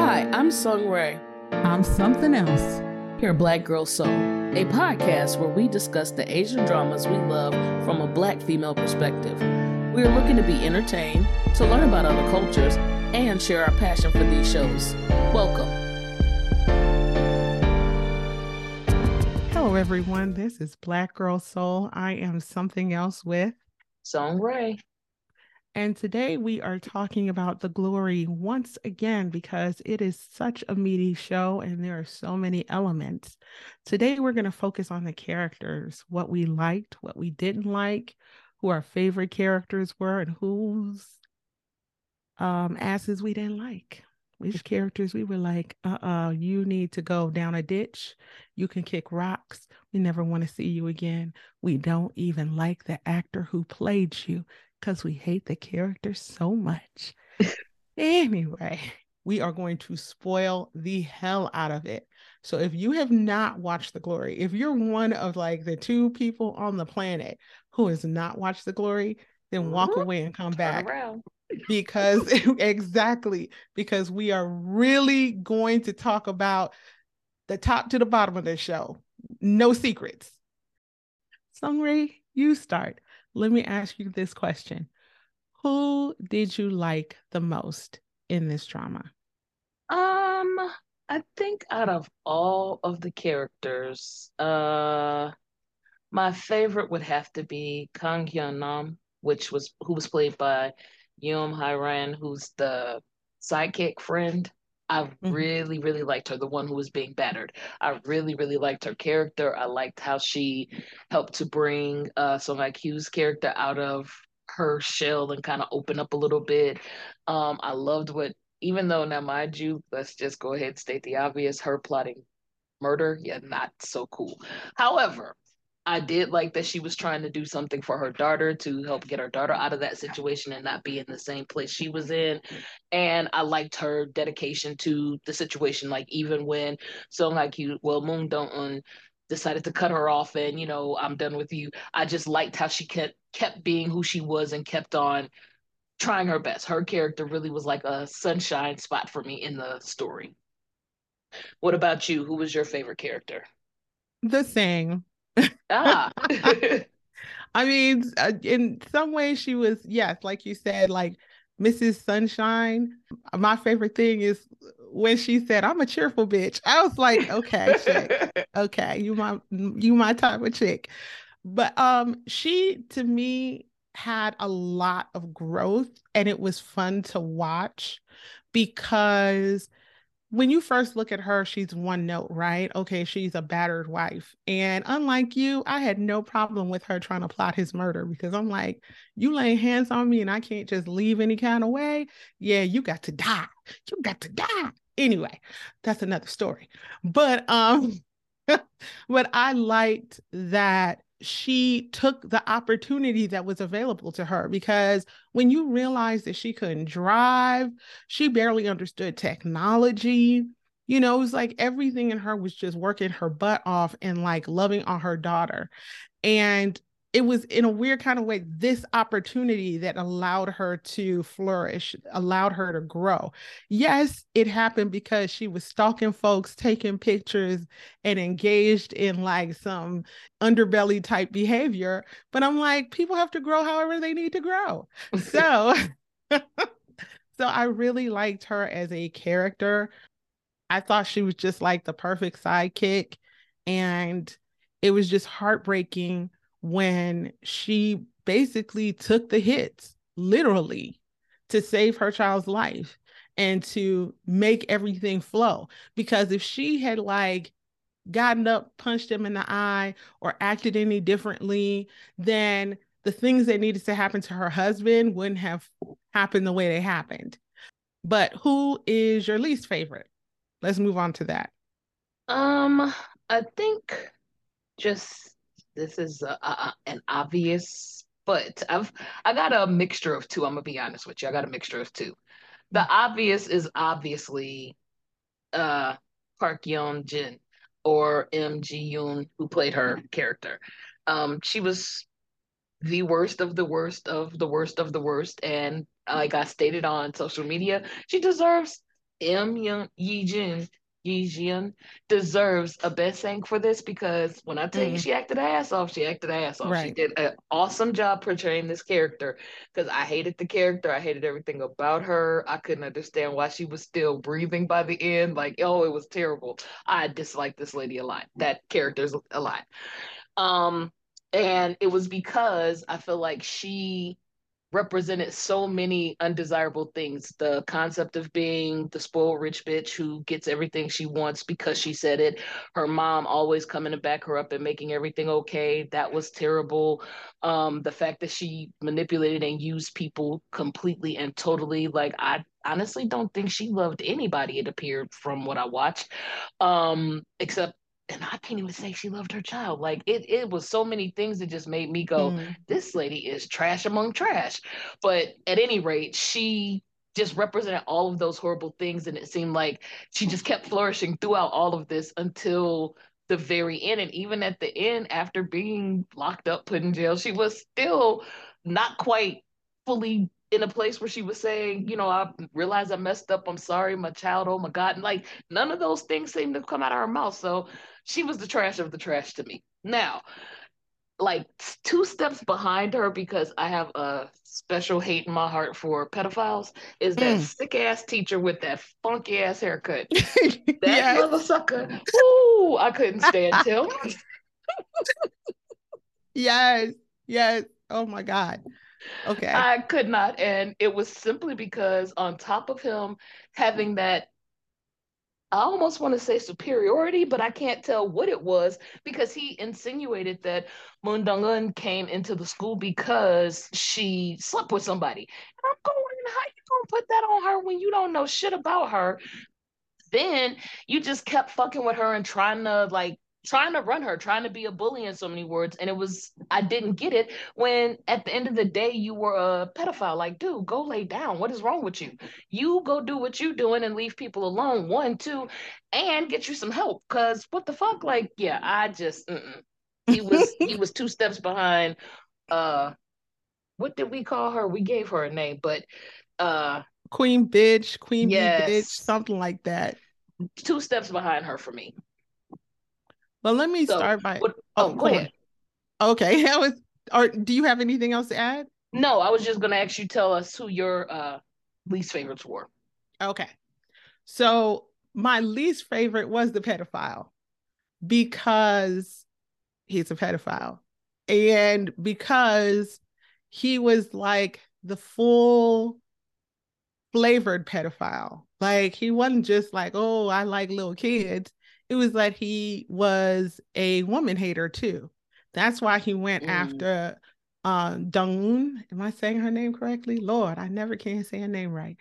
Hi, I'm Song Rae. I'm something else. Here, Black Girl Soul, a podcast where we discuss the Asian dramas we love from a black female perspective. We are looking to be entertained, to learn about other cultures, and share our passion for these shows. Welcome. Hello, everyone. This is Black Girl Soul. I am something else with Song Rae. And today we are talking about the glory once again because it is such a meaty show and there are so many elements. Today we're going to focus on the characters, what we liked, what we didn't like, who our favorite characters were, and whose um, asses we didn't like. Which characters we were like, uh uh-uh, uh, you need to go down a ditch. You can kick rocks. We never want to see you again. We don't even like the actor who played you because we hate the character so much. anyway, we are going to spoil the hell out of it. So if you have not watched The Glory, if you're one of like the two people on the planet who has not watched The Glory, then walk mm-hmm. away and come Turn back. Around. because exactly because we are really going to talk about the top to the bottom of this show. No secrets. Song Rae, you start let me ask you this question Who did you like the most in this drama? Um, I think out of all of the characters, uh, my favorite would have to be Kang Hyun Nam, which was who was played by Yeom Hye-ran, who's the sidekick friend. I mm-hmm. really, really liked her, the one who was being battered. I really, really liked her character. I liked how she helped to bring uh, Song Hye Kyo's character out of her shell and kind of open up a little bit. Um, I loved what, even though now, mind you, let's just go ahead and state the obvious her plotting murder, yeah, not so cool. However, I did like that she was trying to do something for her daughter to help get her daughter out of that situation and not be in the same place she was in. And I liked her dedication to the situation. Like even when Song Hye Kyo, well, Moon Dong decided to cut her off and you know I'm done with you. I just liked how she kept kept being who she was and kept on trying her best. Her character really was like a sunshine spot for me in the story. What about you? Who was your favorite character? The thing ah. I mean, uh, in some ways, she was, yes, like you said, like Mrs. Sunshine. My favorite thing is when she said, "I'm a cheerful bitch." I was like, "Okay, chick. okay, you my you my type of chick." But um, she to me had a lot of growth, and it was fun to watch because when you first look at her, she's one note, right? Okay, she's a battered wife. And unlike you, I had no problem with her trying to plot his murder because I'm like, you laying hands on me and I can't just leave any kind of way. Yeah, you got to die. You got to die. Anyway, that's another story. But um, but I liked that she took the opportunity that was available to her because when you realize that she couldn't drive, she barely understood technology. You know, it was like everything in her was just working her butt off and like loving on her daughter. And it was in a weird kind of way this opportunity that allowed her to flourish allowed her to grow. Yes it happened because she was stalking folks taking pictures and engaged in like some underbelly type behavior but i'm like people have to grow however they need to grow. So so i really liked her as a character. I thought she was just like the perfect sidekick and it was just heartbreaking when she basically took the hits literally to save her child's life and to make everything flow. Because if she had like gotten up, punched him in the eye, or acted any differently, then the things that needed to happen to her husband wouldn't have happened the way they happened. But who is your least favorite? Let's move on to that. Um, I think just this is a, a, an obvious, but I've I got a mixture of two. I'm gonna be honest with you. I got a mixture of two. The mm-hmm. obvious is obviously uh Park Yeon Jin or M Ji Yoon, who played her character. Um, she was the worst of the worst of the worst of the worst, and like I stated on social media, she deserves M Young Yi Jin Yi Jian deserves a Baeksang for this because when I tell mm. you she acted ass off, she acted ass off. Right. She did an awesome job portraying this character because I hated the character. I hated everything about her. I couldn't understand why she was still breathing by the end. Like, oh, it was terrible. I disliked this lady a lot. That character's a lot. Um, and it was because I feel like she represented so many undesirable things. The concept of being the spoiled rich bitch who gets everything she wants because she said it. Her mom always coming to back her up and making everything okay. That was terrible. Um, the fact that she manipulated and used people completely and totally. Like I honestly don't think she loved anybody. It appeared from what I watched, um, except and I can't even say she loved her child. Like it, it was so many things that just made me go, mm. this lady is trash among trash. But at any rate, she just represented all of those horrible things. And it seemed like she just kept flourishing throughout all of this until the very end. And even at the end, after being locked up, put in jail, she was still not quite fully in a place where she was saying, you know, I realized I messed up. I'm sorry, my child. Oh my God. And like none of those things seemed to come out of her mouth. So she was the trash of the trash to me. Now, like two steps behind her because I have a special hate in my heart for pedophiles is that mm. sick ass teacher with that funky ass haircut. that yes. mother sucker. Ooh, I couldn't stand him. yes, yes. Oh my God. Okay. I could not. And it was simply because on top of him having that I almost want to say superiority, but I can't tell what it was because he insinuated that Moon Dong-eun came into the school because she slept with somebody. And I'm going, how you gonna put that on her when you don't know shit about her? Then you just kept fucking with her and trying to like trying to run her, trying to be a bully in so many words. And it was, I didn't get it when at the end of the day, you were a pedophile. Like, dude, go lay down. What is wrong with you? You go do what you're doing and leave people alone. One, two, and get you some help. Cause what the fuck? Like, yeah, I just, mm-mm. he was, he was two steps behind, uh, what did we call her? We gave her a name, but, uh, Queen bitch, Queen yes. bitch, something like that. Two steps behind her for me. Well, let me so, start by. What, oh, oh, go ahead. Okay, that was. Or do you have anything else to add? No, I was just going to ask you tell us who your uh, least favorites were. Okay, so my least favorite was the pedophile because he's a pedophile, and because he was like the full flavored pedophile. Like he wasn't just like, oh, I like little kids it was that he was a woman hater too. That's why he went mm. after um Dong. Am I saying her name correctly? Lord, I never can say her name right.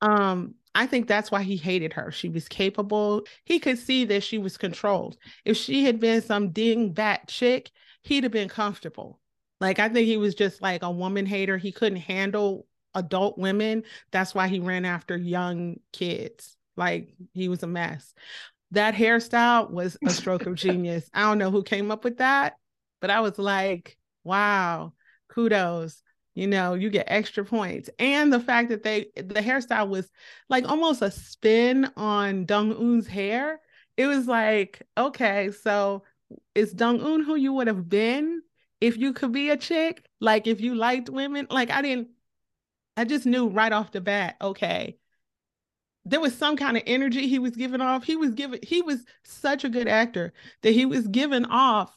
Um, I think that's why he hated her. She was capable. He could see that she was controlled. If she had been some ding bat chick, he'd have been comfortable. Like I think he was just like a woman hater. He couldn't handle adult women. That's why he ran after young kids. Like he was a mess that hairstyle was a stroke of genius. I don't know who came up with that, but I was like, wow, kudos. You know, you get extra points. And the fact that they the hairstyle was like almost a spin on Dong Eun's hair. It was like, okay, so is Dong Eun who you would have been if you could be a chick? Like if you liked women? Like I didn't I just knew right off the bat, okay, there was some kind of energy he was giving off. He was giving, he was such a good actor that he was giving off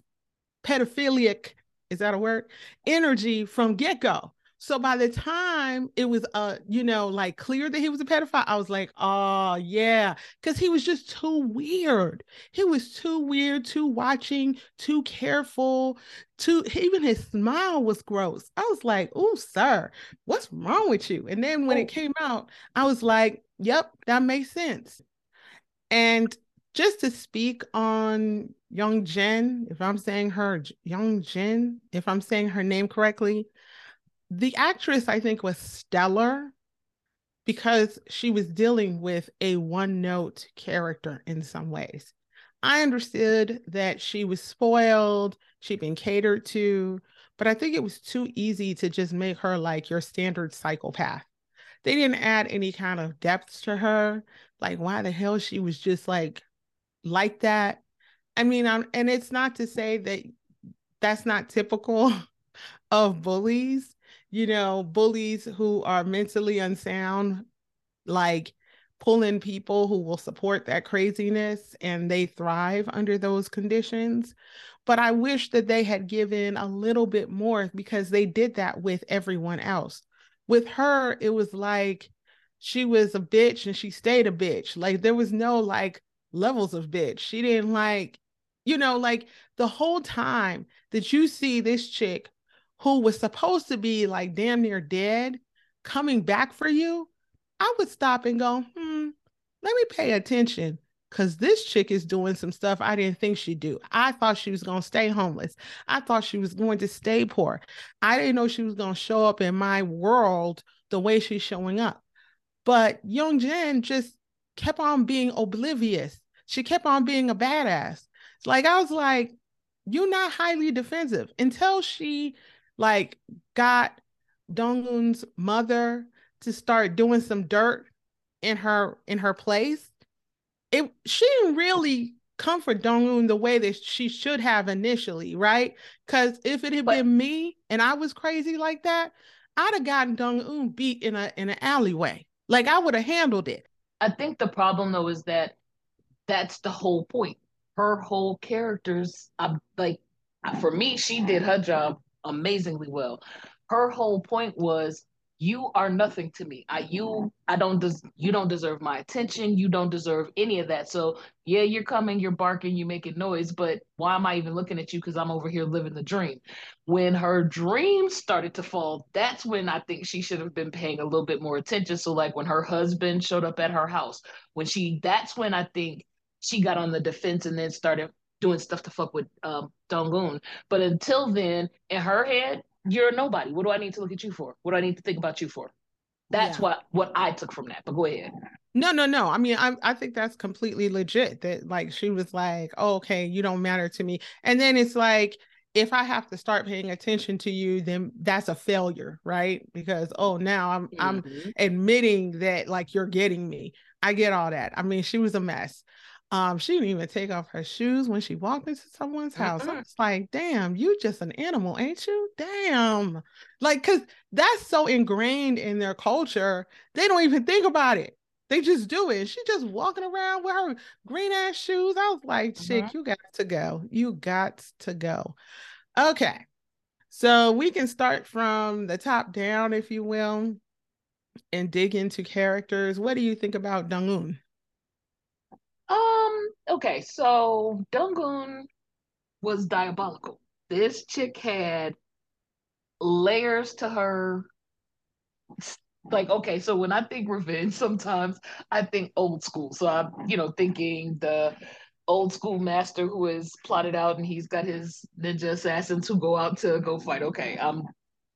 pedophilic, is that a word? Energy from get-go. So by the time it was uh, you know, like clear that he was a pedophile, I was like, oh yeah. Cause he was just too weird. He was too weird, too watching, too careful, too even his smile was gross. I was like, oh, sir, what's wrong with you? And then when oh. it came out, I was like, Yep, that makes sense. And just to speak on Young Jen, if I'm saying her Young Jen, if I'm saying her name correctly, the actress I think was stellar because she was dealing with a one note character in some ways. I understood that she was spoiled, she'd been catered to, but I think it was too easy to just make her like your standard psychopath they didn't add any kind of depth to her. Like why the hell she was just like like that. I mean, I'm, and it's not to say that that's not typical of bullies, you know, bullies who are mentally unsound, like pulling people who will support that craziness and they thrive under those conditions. But I wish that they had given a little bit more because they did that with everyone else. With her, it was like she was a bitch and she stayed a bitch. Like there was no like levels of bitch. She didn't like, you know, like the whole time that you see this chick who was supposed to be like damn near dead coming back for you, I would stop and go, hmm, let me pay attention because this chick is doing some stuff I didn't think she'd do. I thought she was going to stay homeless. I thought she was going to stay poor. I didn't know she was going to show up in my world the way she's showing up. But Young Jin just kept on being oblivious. She kept on being a badass. Like I was like, you're not highly defensive until she like got Dongun's mother to start doing some dirt in her in her place it she didn't really comfort Dongun the way that she should have initially, right? Because if it had but, been me and I was crazy like that, I'd have gotten Dongun beat in a in an alleyway. Like I would have handled it. I think the problem though is that that's the whole point. Her whole character's um, like for me, she did her job amazingly well. Her whole point was you are nothing to me. I you I don't des- you don't deserve my attention. You don't deserve any of that. So yeah, you're coming, you're barking, You're making noise, but why am I even looking at you? Because I'm over here living the dream. When her dream started to fall, that's when I think she should have been paying a little bit more attention. So like when her husband showed up at her house, when she that's when I think she got on the defense and then started doing stuff to fuck with um Dongun. But until then, in her head, you're a nobody. What do I need to look at you for? What do I need to think about you for? That's yeah. what what I took from that. But go ahead. No, no, no. I mean, I I think that's completely legit. That like she was like, oh, okay, you don't matter to me. And then it's like, if I have to start paying attention to you, then that's a failure, right? Because oh, now I'm mm-hmm. I'm admitting that like you're getting me. I get all that. I mean, she was a mess. Um, she didn't even take off her shoes when she walked into someone's house. Mm-hmm. I was like, damn, you just an animal, ain't you? Damn. Like, cause that's so ingrained in their culture, they don't even think about it. They just do it. She just walking around with her green ass shoes. I was like, chick, mm-hmm. you got to go. You got to go. Okay. So we can start from the top down, if you will, and dig into characters. What do you think about Dangun? Um, okay, so Dungun was diabolical. This chick had layers to her. Like, okay, so when I think revenge, sometimes I think old school. So I'm, you know, thinking the old school master who is plotted out and he's got his ninja assassins who go out to go fight. Okay, I'm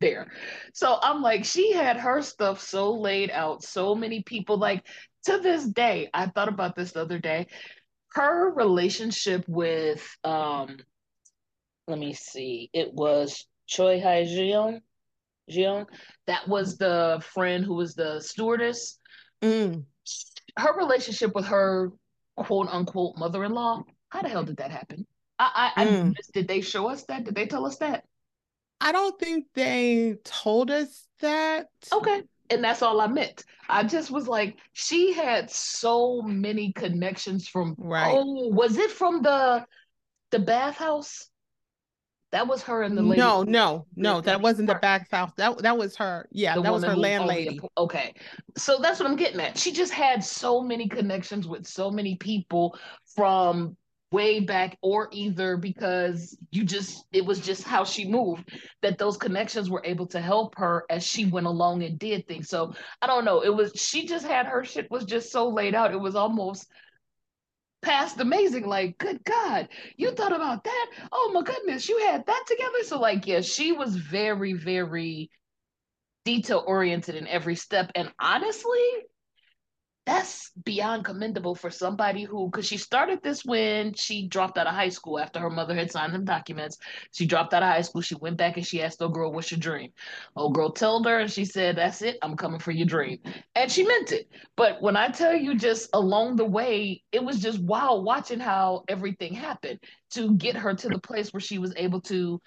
there. So I'm like, she had her stuff so laid out, so many people. Like to this day, I thought about this the other day. Her relationship with um let me see, it was Choi Hai Jeon. Jeon. That was the friend who was the stewardess. Mm. Her relationship with her quote unquote mother-in-law. How the hell did that happen? I, I, mm. I did they show us that? Did they tell us that? I don't think they told us that. Okay and that's all I meant. I just was like, she had so many connections from. Right. Oh, was it from the the bathhouse? That was her and the lady. No, no, no, that wasn't the bathhouse. That that was her. Yeah, the that was her landlady. Okay, so that's what I'm getting at. She just had so many connections with so many people from way back or either because you just it was just how she moved that those connections were able to help her as she went along and did things. So i don't know. It was she just had her shit was just so laid out. It was almost past amazing. Like good god you thought about that? Oh my goodness you had that together? So like yeah she was very very detail oriented in every step. And honestly that's beyond commendable for somebody who because she started this when she dropped out of high school after her mother had signed them documents. She dropped out of high school. She went back and she asked old girl what's your dream? Old girl told her and she said that's it. I'm coming for your dream. And she meant it. But when i tell you just along the way it was just wow watching how everything happened to get her to the place where she was able to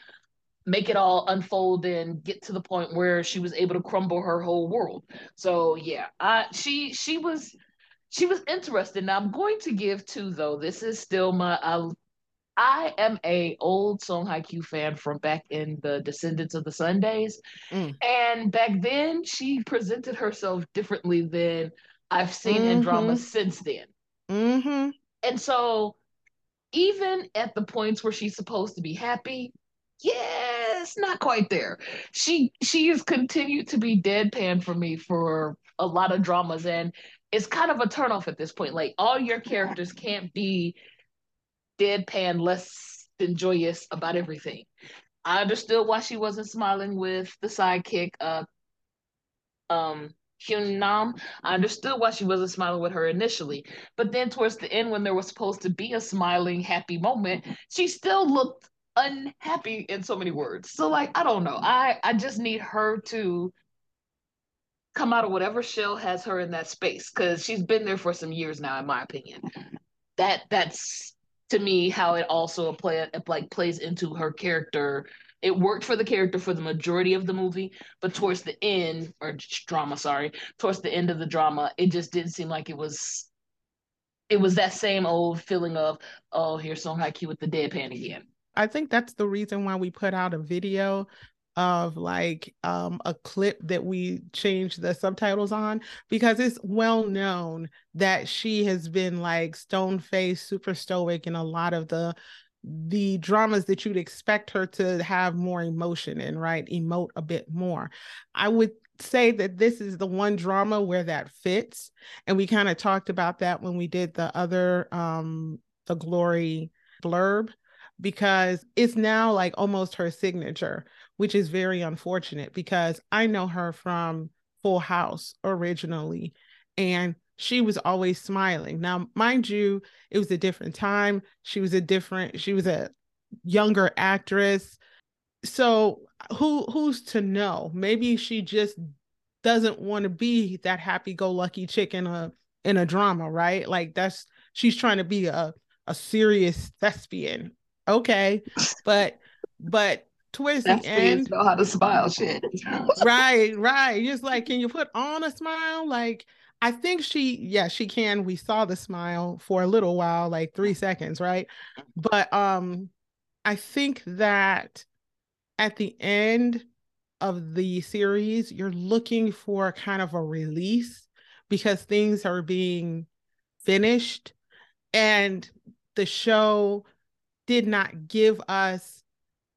make it all unfold and get to the point where she was able to crumble her whole world. So yeah, I she she was she was interested. Now I'm going to give two though. This is still my I, I am a old Song Kyo fan from back in the Descendants of the Sun days. Mm. And back then she presented herself differently than I've seen mm-hmm. in drama since then. Mm-hmm. And so even at the points where she's supposed to be happy, yes, not quite there. She she has continued to be deadpan for me for a lot of dramas, and it's kind of a turnoff at this point. Like all your characters can't be deadpan, less than joyous about everything. I understood why she wasn't smiling with the sidekick, uh, um, Hyun Nam. I understood why she wasn't smiling with her initially, but then towards the end, when there was supposed to be a smiling, happy moment, she still looked unhappy in so many words. So like I don't know. I I just need her to come out of whatever shell has her in that space because she's been there for some years now, in my opinion. That that's to me how it also play it like plays into her character. It worked for the character for the majority of the movie, but towards the end or drama, sorry, towards the end of the drama, it just didn't seem like it was. It was that same old feeling of, oh, here's Song Hye Kyo with the deadpan again. I think that's the reason why we put out a video of like um, a clip that we changed the subtitles on because it's well known that she has been like stone faced, super stoic in a lot of the the dramas that you'd expect her to have more emotion in, right? Emote a bit more. I would say that this is the one drama where that fits. And we kind of talked about that when we did the other um the glory blurb because it's now like almost her signature, which is very unfortunate because I know her from Full House originally and she was always smiling. Now, mind you, it was a different time. She was a different, she was a younger actress. So who who's to know? Maybe she just doesn't want to be that happy-go-lucky chick in a in a drama, right? Like that's she's trying to be a a serious thespian okay, but but towards That's the end, know how to smile, shit. right, right. Just like, can you put on a smile? Like, I think she, yeah, she can. We saw the smile for a little while, like three seconds, right? But um, I think that at the end of the series, you're looking for kind of a release because things are being finished and the show did not give us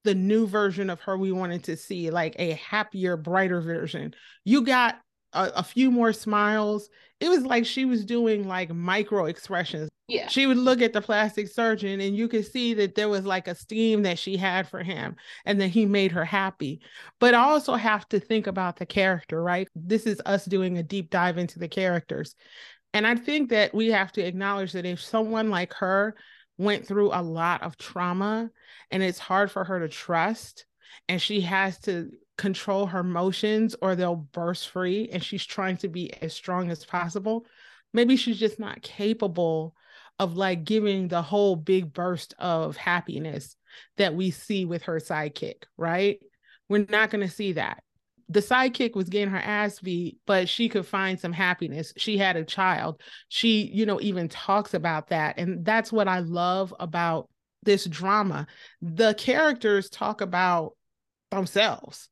the new version of her we wanted to see, like a happier, brighter version. You got a, a, few more smiles. It was like she was doing like micro expressions. Yeah. She would look at the plastic surgeon and you could see that there was like a steam that she had for him and that he made her happy. But I also have to think about the character, right? This is us doing a deep dive into the characters. And I think that we have to acknowledge that if someone like her went through a lot of trauma and it's hard for her to trust and she has to control her emotions or they'll burst free and she's trying to be as strong as possible. Maybe she's just not capable of like giving the whole big burst of happiness that we see with her sidekick right? We're not going to see that the sidekick was getting her ass beat, but she could find some happiness. She had a child. She, you know, even talks about that. And that's what I love about this drama. The characters talk about themselves.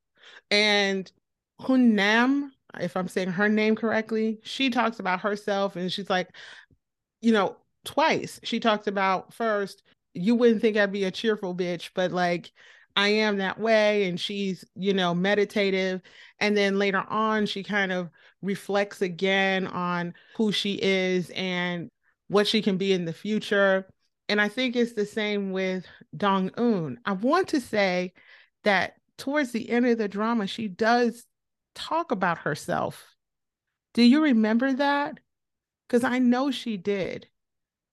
And Hyun Nam, if I'm saying her name correctly, she talks about herself and she's like, you know, twice. She talks about first, you wouldn't think I'd be a cheerful bitch, but like I am that way. And she's, you know, meditative. And then later on, she kind of reflects again on who she is and what she can be in the future. And I think it's the same with Dong Un. I want to say that towards the end of the drama, she does talk about herself. Do you remember that? because I know she did.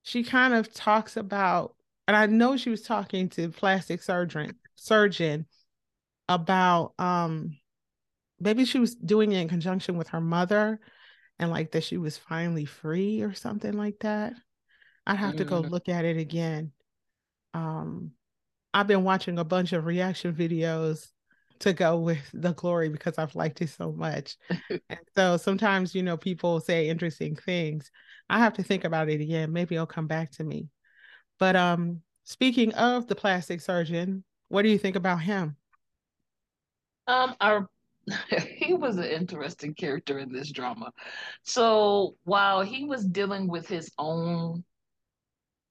She kind of talks about, and I know she was talking to plastic surgeon surgeon about um maybe she was doing it in conjunction with her mother and like that she was finally free or something like that. I'd have mm-hmm. to go mm-hmm. look at it again. Um I've been watching a bunch of reaction videos to go with the glory because I've liked it so much. and so sometimes, you know, people say interesting things. I have to think about it again. Maybe it'll come back to me. But um speaking of the plastic surgeon, what do you think about him? Um our he was an interesting character in this drama. So while he was dealing with his own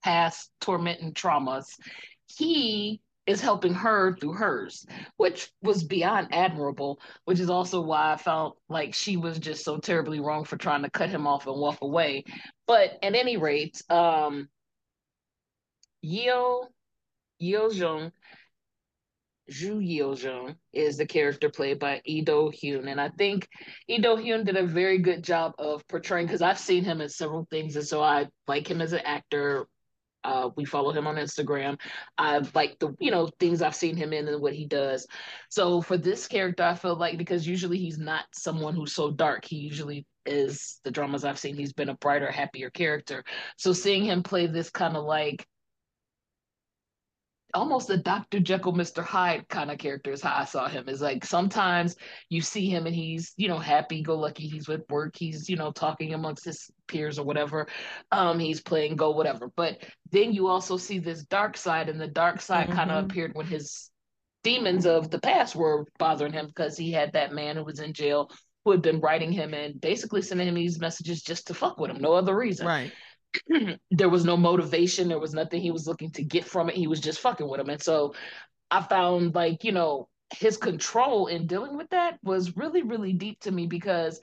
past torment and traumas, he is helping her through hers, which was beyond admirable, which is also why I felt like she was just so terribly wrong for trying to cut him off and walk away. But at any rate, um Yeo Yeo Jung Joo Yeojung is the character played by Lee Do Hyun. And I think Lee Do Hyun did a very good job of portraying because I've seen him in several things, and so I like him as an actor. Uh, we follow him on Instagram. I like the you know things I've seen him in and what he does. So for this character, I feel like because usually he's not someone who's so dark. He usually is the dramas I've seen. He's been a brighter, happier character. So seeing him play this kind of like almost a Dr. Jekyll, Mr. Hyde kind of character is how I saw him. Is like sometimes you see him and he's, you know, happy go lucky, he's with work, he's, you know, talking amongst his peers or whatever. Um, he's playing go, whatever. But then you also see this dark side, and the dark side mm-hmm. kind of appeared when his demons of the past were bothering him because he had that man who was in jail who had been writing him and basically sending him these messages just to fuck with him, no other reason. Right. there was no motivation. There was nothing he was looking to get from it. He was just fucking with him. And so I found like, you know, his control in dealing with that was really, really deep to me because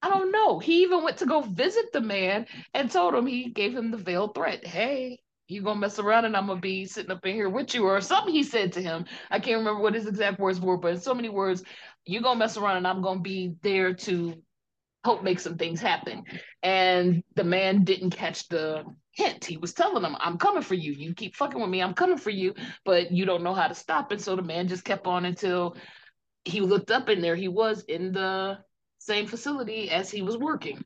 I don't know. He even went to go visit the man and told him he gave him the veiled threat. Hey, you gonna mess around and I'm gonna be sitting up in here with you, or something he said to him. I can't remember what his exact words were, but in so many words, you gonna mess around and I'm gonna be there to help make some things happen. And the man didn't catch the hint. He was telling him, I'm coming for you. You keep fucking with me. I'm coming for you. But you don't know how to stop it. So the man just kept on until he looked up and there. He was in the same facility as he was working.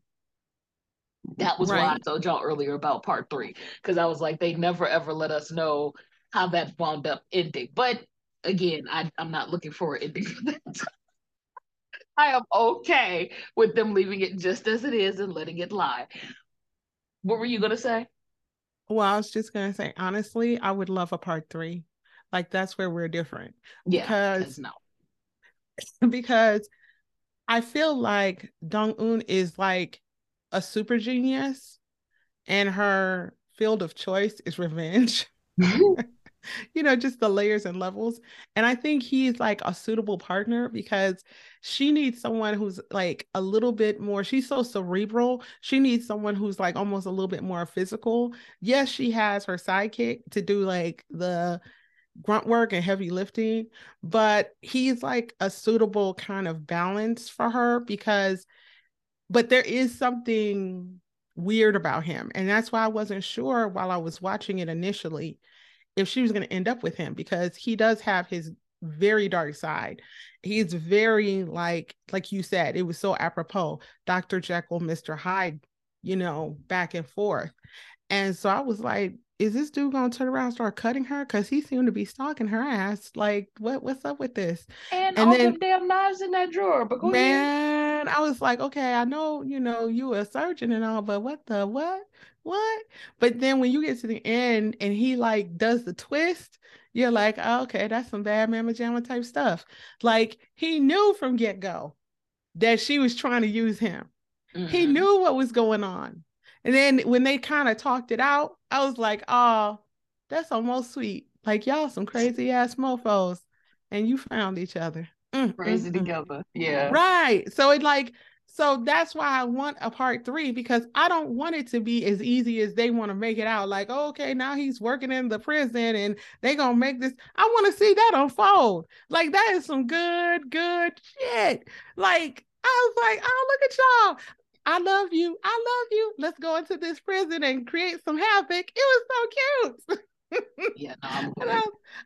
That was right. why I told y'all earlier about part three. Because I was like, they never ever let us know how that wound up ending. But again, I, I'm not looking for an ending for that. I am okay with them leaving it just as it is and letting it lie. What were you gonna say? Well, I was just gonna say, honestly, I would love a part three. Like that's where we're different. Yeah, because no. because I feel like Dong Un is like a super genius, and her field of choice is revenge. you know, just the layers and levels. And I think he's like a suitable partner because she needs someone who's like a little bit more, she's so cerebral. She needs someone who's like almost a little bit more physical. Yes, she has her sidekick to do like the grunt work and heavy lifting, but he's like a suitable kind of balance for her because, but there is something weird about him. And that's why I wasn't sure while I was watching it initially if she was going to end up with him because he does have his very dark side. He's very like like you said, it was so apropos, Dr. Jekyll, Mr. Hyde, you know, back and forth. And so I was like, is this dude gonna turn around and start cutting her? Cause he seemed to be stalking her ass. Like, what what's up with this? And, and all then, the damn knives in that drawer. But go man, ahead. I was like, okay, I know, you know, you a surgeon and all, but what the what? What? But then when you get to the end and he like does the twist, you're like, oh, okay, that's some bad mama jamma type stuff. Like he knew from get go that she was trying to use him. Mm-hmm. He knew what was going on. And then when they kind of talked it out, I was like, oh, that's almost sweet. Like y'all some crazy ass mofos and you found each other. Mm, crazy mm, mm. together. Yeah. Right. So it like so that's why I want a part three because I don't want it to be as easy as they want to make it out. Like, oh, okay, now he's working in the prison and they gonna make this. I want to see that unfold. Like that is some good, good shit. Like I was like, oh, look at y'all. I love you. I love you. Let's go into this prison and create some havoc. It was so cute. yeah, no, I'm I,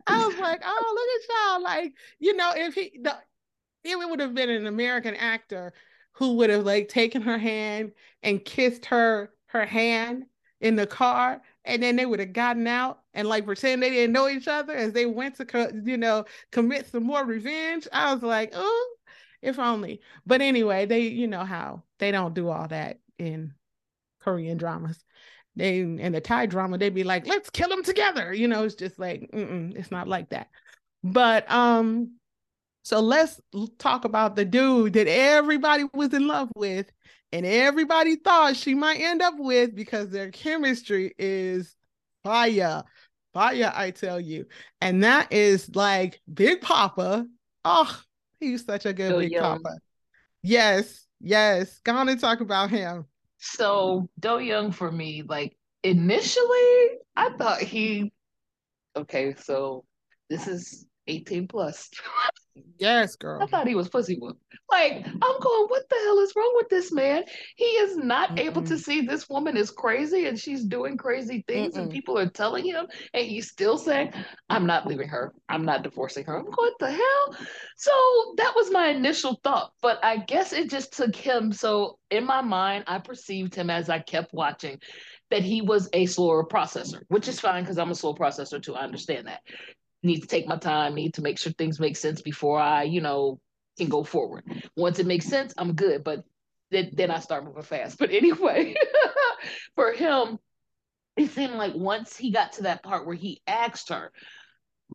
I, was like, oh, look at y'all. Like, you know, if he, the, it would have been an American actor who would have like taken her hand and kissed her her hand in the car and then they would have gotten out and like pretend they didn't know each other as they went to you know commit some more revenge. I was like oh if only. But anyway they you know how they don't do all that in korean dramas. They in the thai drama they'd be like let's kill them together. You know it's just like it's not like that. But um so let's talk about the dude that everybody was in love with and everybody thought she might end up with because their chemistry is fire. Fire, I tell you. And that is like Big Papa. Oh, he's such a good so Big young. Papa. Yes, yes. Go on and talk about him. So Do Young for me, like initially, I thought he okay, so this is 18 plus. Yes, girl. I thought he was pussy whooped. Like, I'm going, what the hell is wrong with this man? He is not Mm-mm. able to see this woman is crazy and she's doing crazy things, Mm-mm. and people are telling him, and he's still saying, I'm not leaving her. I'm not divorcing her. I'm going, what the hell? So that was my initial thought. But I guess it just took him. So in my mind, I perceived him as I kept watching that he was a slower processor, which is fine because I'm a slow processor too. I understand that need to take my time, need to make sure things make sense before I, you know, can go forward. Once it makes sense, I'm good. But then, then I start moving fast. But anyway, for him, it seemed like once he got to that part where he asked her,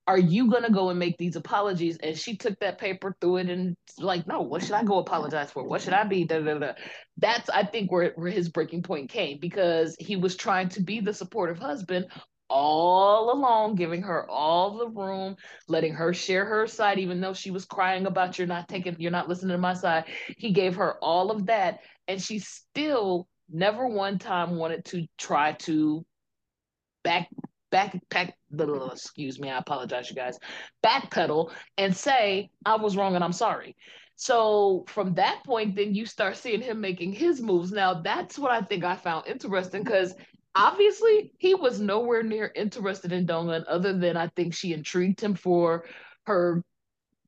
are you gonna go and make these apologies? And she took that paper, threw it, and like, no, what should I go apologize for? What should I be? Da, da, da. That's I think where where his breaking point came because he was trying to be the supportive husband all along, giving her all the room, letting her share her side, even though she was crying about you're not taking, you're not listening to my side. He gave her all of that, and she still never one time wanted to try to back back back excuse me i apologize you guys backpedal and say i was wrong and i'm sorry so from that point then you start seeing him making his moves now that's what i think i found interesting because obviously he was nowhere near interested in Donghyun other than I think she intrigued him for her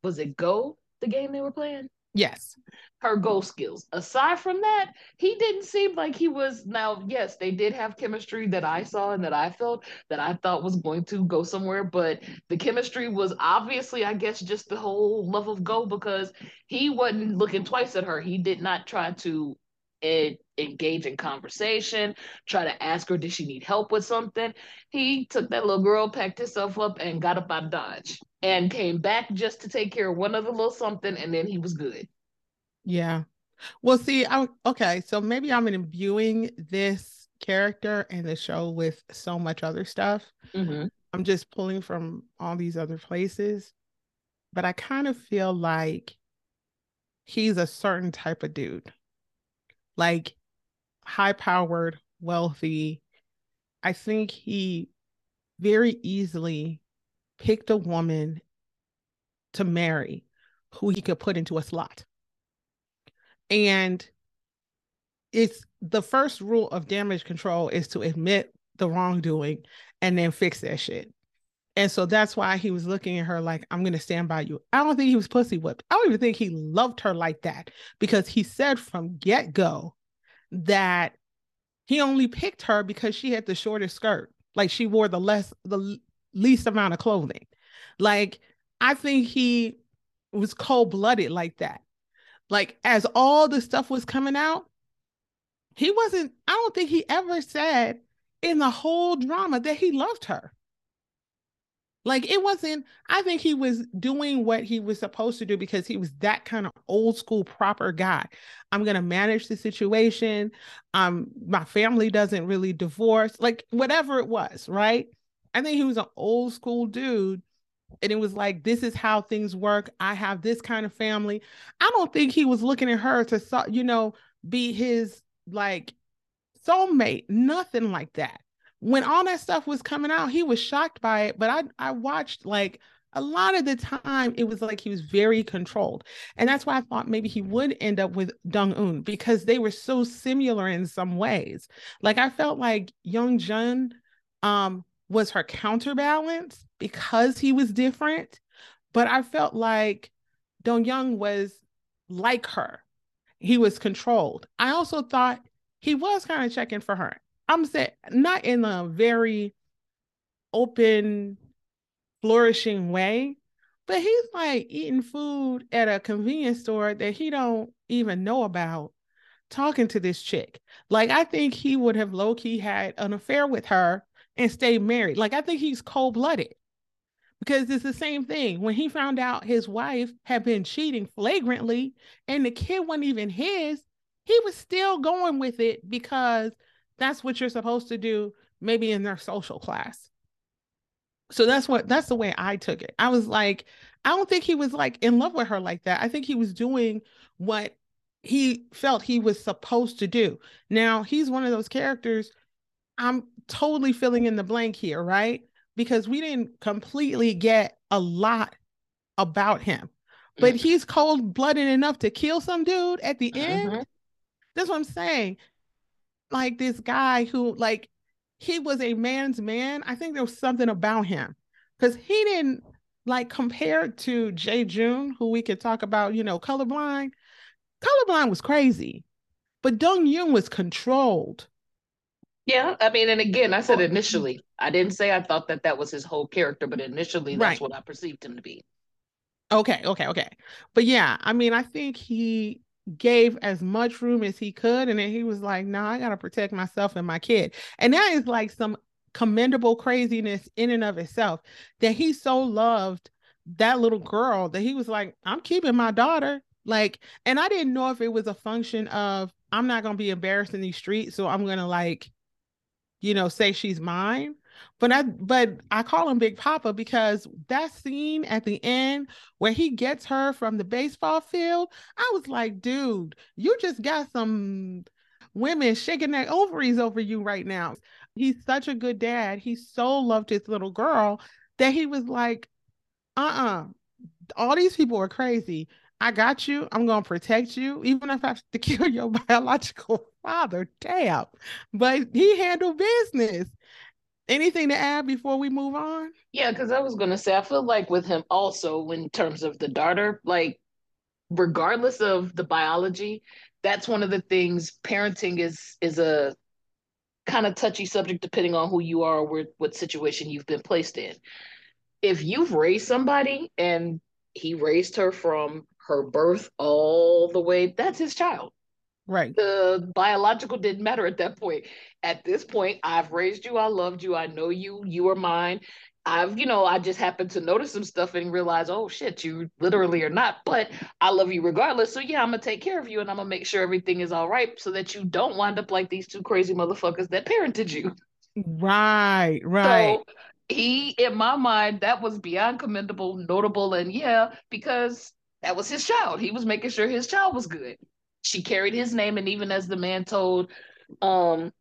was it Go the game they were playing? Yes. Her goal skills. Aside from that, he didn't seem like he was now, yes, they did have chemistry that I saw and that I felt that I thought was going to go somewhere, but the chemistry was obviously, I guess, just the whole love of Go because he wasn't looking twice at her. He did not try to it, engage in conversation, try to ask her, did she need help with something? He took that little girl, packed himself up, and got up out of Dodge and came back just to take care of one other little something, and then he was good. Yeah. Well, see, I okay, so maybe I'm imbuing this character and the show with so much other stuff. Mm-hmm. I'm just pulling from all these other places, but I kind of feel like he's a certain type of dude like high powered, wealthy. I think he very easily picked a woman to marry who he could put into a slot. And it's the first rule of damage control is to admit the wrongdoing and then fix that shit. And so that's why he was looking at her like, I'm going to stand by you. I don't think he was pussy whipped. I don't even think he loved her like that because he said from get go that he only picked her because she had the shortest skirt. Like she wore the less, the least amount of clothing. Like I think he was cold blooded like that. Like as all the stuff was coming out, he wasn't, I don't think he ever said in the whole drama that he loved her. Like it wasn't, I think he was doing what he was supposed to do because he was that kind of old school proper guy. I'm gonna manage the situation. Um, my family doesn't really divorce, like whatever it was, right? I think he was an old school dude. And it was like, this is how things work. I have this kind of family. I don't think he was looking at her to, you know, be his like soulmate, nothing like that when all that stuff was coming out, he was shocked by it. But I I watched like a lot of the time it was like he was very controlled. And that's why I thought maybe he would end up with Dong Un because they were so similar in some ways. Like I felt like Young Jun um was her counterbalance because he was different, but I felt like Dong Young was like her. He was controlled. I also thought he was kind of checking for her. I'm saying not in a very open flourishing way but he's like eating food at a convenience store that he don't even know about talking to this chick. Like i think he would have low-key had an affair with her and stayed married. Like i think he's cold-blooded. Because it's the same thing. When he found out his wife had been cheating flagrantly and the kid wasn't even his he was still going with it because that's what you're supposed to do maybe in their social class so that's what that's the way I took it. I was like, I don't think he was like in love with her like that. I think he was doing what he felt he was supposed to do. Now, he's one of those characters I'm totally filling in the blank here, right? Because we didn't completely get a lot about him. But mm-hmm. he's cold-blooded enough to kill some dude at the mm-hmm. end. That's what I'm saying. Like this guy who like he was a man's man. I think there was something about him because he didn't like compared to Jae June, who we could talk about, you know, colorblind. Colorblind was crazy, but Dong Yoon was controlled. Yeah, I mean, and again, I said initially, I didn't say I thought that that was his whole character, but initially, that's right. what I perceived him to be. Okay, okay, okay. But yeah, I mean, I think he gave as much room as he could. And then he was like, no, nah, I got to protect myself and my kid. And that is like some commendable craziness in and of itself that he so loved that little girl that he was like, I'm keeping my daughter. Like, and I didn't know if it was a function of I'm not going to be embarrassed in these streets. So I'm going to like, you know, say she's mine but I but I call him Big Papa because that scene at the end where he gets her from the baseball field, I was like, dude, you just got some women shaking their ovaries over you right now. He's such a good dad. He so loved his little girl that he was like, uh-uh, all these people are crazy. I got you. I'm going to protect you, even if I have to kill your biological father. Damn. But he handled business. Anything to add before we move on? Yeah, because I was gonna say I feel like with him also in terms of the daughter, like regardless of the biology, that's one of the things parenting is is a kind of touchy subject depending on who you are or what situation you've been placed in. If you've raised somebody and he raised her from her birth all the way, that's his child. Right. The biological didn't matter at that point. At this point, I've raised you, I loved you, I know you, you are mine. I've, you know, I just happened to notice some stuff and realize, oh shit, you literally are not, but I love you regardless. So yeah, I'm gonna take care of you and I'm gonna make sure everything is all right so that you don't wind up like these two crazy motherfuckers that parented you. Right, right. So he, in my mind, that was beyond commendable, notable, and yeah, because that was his child. He was making sure his child was good she carried his name, and even as the man told um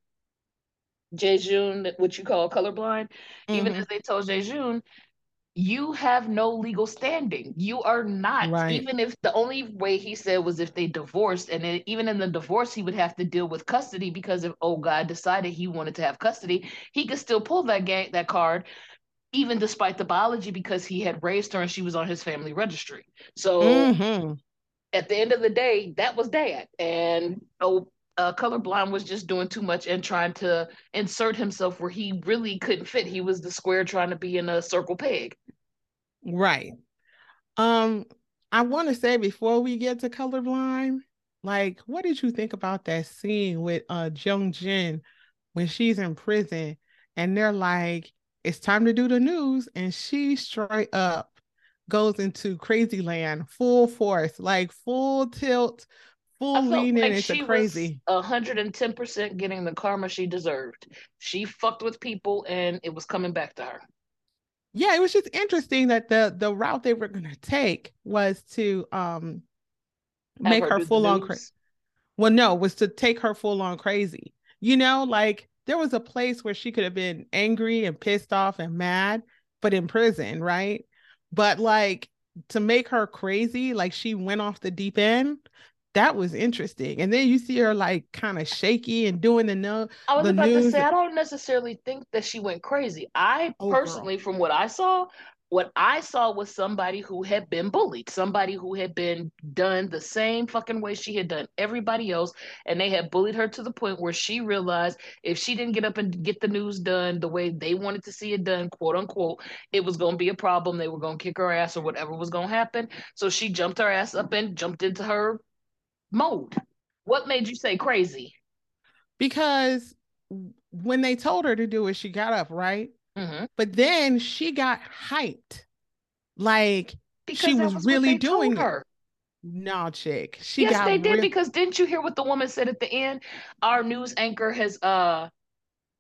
Jae what you call colorblind, mm-hmm. even as they told Jae you have no legal standing. You are not. Right. Even if the only way he said was if they divorced, and even in the divorce, he would have to deal with custody because if oh God decided he wanted to have custody, he could still pull that gang that card, even despite the biology because he had raised her and she was on his family registry. So mm-hmm at the end of the day, that was dad. And oh, uh, colorblind was just doing too much and trying to insert himself where he really couldn't fit. He was the square trying to be in a circle peg. Right. Um, I want to say before we get to colorblind, like, what did you think about that scene with uh Jung Jin when she's in prison and they're like, it's time to do the news, and she straight up goes into crazy land full force, like full tilt, full lean like into crazy. hundred and ten percent getting the karma she deserved. She fucked with people, and it was coming back to her. Yeah, it was just interesting that the the route they were going to take was to um Have make her, her full on crazy. Well, no, was to take her full on crazy. You know, like there was a place where she could have been angry and pissed off and mad, but in prison, right? But like to make her crazy, like she went off the deep end. That was interesting. And then you see her like kind of shaky and doing the no. I was about to say, I don't necessarily think that she went crazy. I Oh, girl. personally, from what I saw, what I saw was somebody who had been bullied, somebody who had been done the same fucking way she had done everybody else. And they had bullied her to the point where she realized if she didn't get up and get the news done the way they wanted to see it done, quote unquote, it was going to be a problem. They were going to kick her ass or whatever was going to happen. So she jumped her ass up and jumped into her mode. What made you say crazy? because when they told her to do it, she got up, right? Mm-hmm. But then she got hyped. Like Because she that was really doing it. her. no chick. She yes, got they did real- because didn't you hear what the woman said at the end? Our news anchor has uh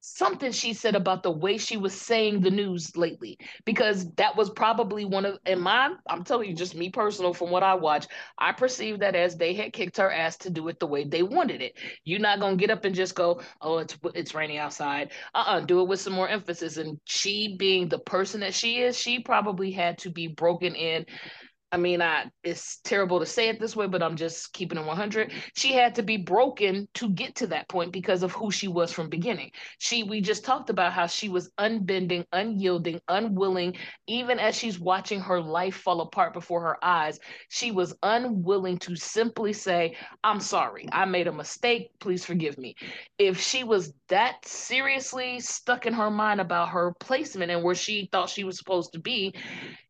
something she said about the way she was saying the news lately because that was probably one of in my I'm telling you just me personal from what I watched I perceived that as they had kicked her ass to do it the way they wanted it. You're not going to get up and just go oh it's it's raining outside. Uh-uh do it with some more emphasis. And she being the person that she is she probably had to be broken in I mean, I it's terrible to say it this way, but I'm just keeping it 100. She had to be broken to get to that point because of who she was from beginning. She we just talked about how she was unbending, unyielding, unwilling, even as she's watching her life fall apart before her eyes. She was unwilling to simply say, "I'm sorry. I made a mistake. Please forgive me." If she was that seriously stuck in her mind about her placement and where she thought she was supposed to be,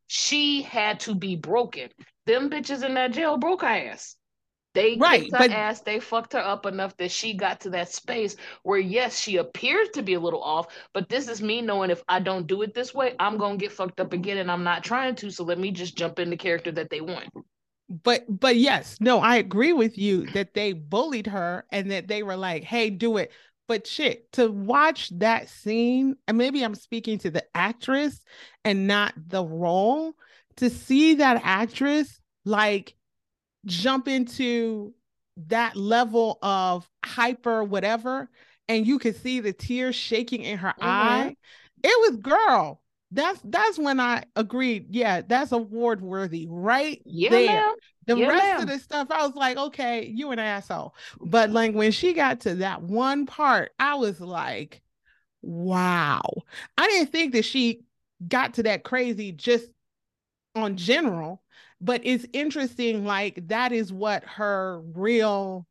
she had to be broken. Them bitches in that jail broke her ass. They Right, her but- ass. They fucked her up enough that she got to that space where, yes, she appears to be a little off, but this is me knowing if I don't do it this way, I'm gonna get fucked up again, and I'm not trying to. So let me just jump in the character that they want. but but yes, no, I agree with you that they bullied her and that they were like, "Hey, do it." But shit, to watch that scene, and maybe I'm speaking to the actress and not the role, to see that actress like jump into that level of hyper whatever, and you could see the tears shaking in her Mhm. eye. It was girl. That's that's when I agreed. Yeah, that's award worthy right Yeah, there. ma'am. The Yeah, rest ma'am. of the stuff, I was like, okay, you an asshole. But like when she got to that one part, I was like, wow. I didn't think that she got to that crazy just on general, but it's interesting, like that is what her real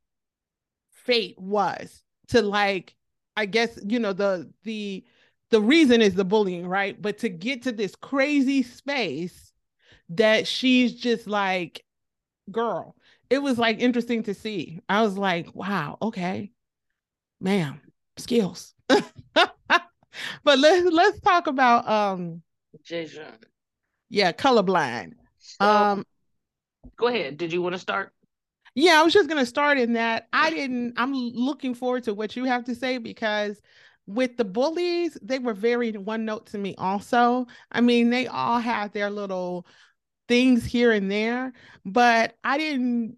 fate was to like, I guess, you know, the the the reason is the bullying, right? But to get to this crazy space that she's just like, girl, it was like interesting to see. I was like, wow, okay, ma'am, skills. but let's let's talk about um Jason. yeah, colorblind. So, Um go ahead. Did you want to start? yeah, I was just gonna start in that. I didn't I'm looking forward to what you have to say because with the bullies, they were very one note to me also. I mean, they all had their little things here and there, but I didn't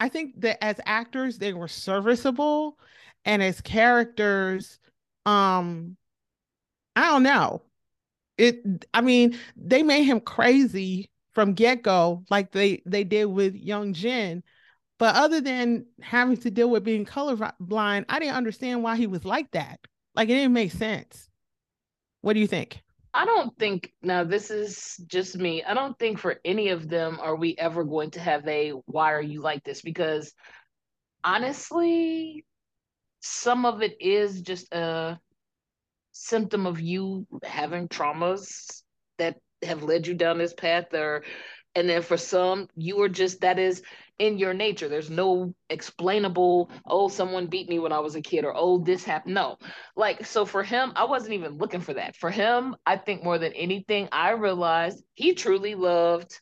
I think that as actors they were serviceable and as characters um I don't know. It I mean, they made him crazy from get-go like they they did with young Jin. But other than having to deal with being colorblind, I didn't understand why he was like that. Like it didn't make sense. What do you think? I don't think now this is just me. I don't think for any of them are we ever going to have a why are you like this because honestly some of it is just a symptom of you having traumas that have led you down this path or and then for some you are just that is in your nature there's no explainable oh someone beat me when i was a kid or oh this happened no like so for him i wasn't even looking for that for him i think more than anything i realized he truly loved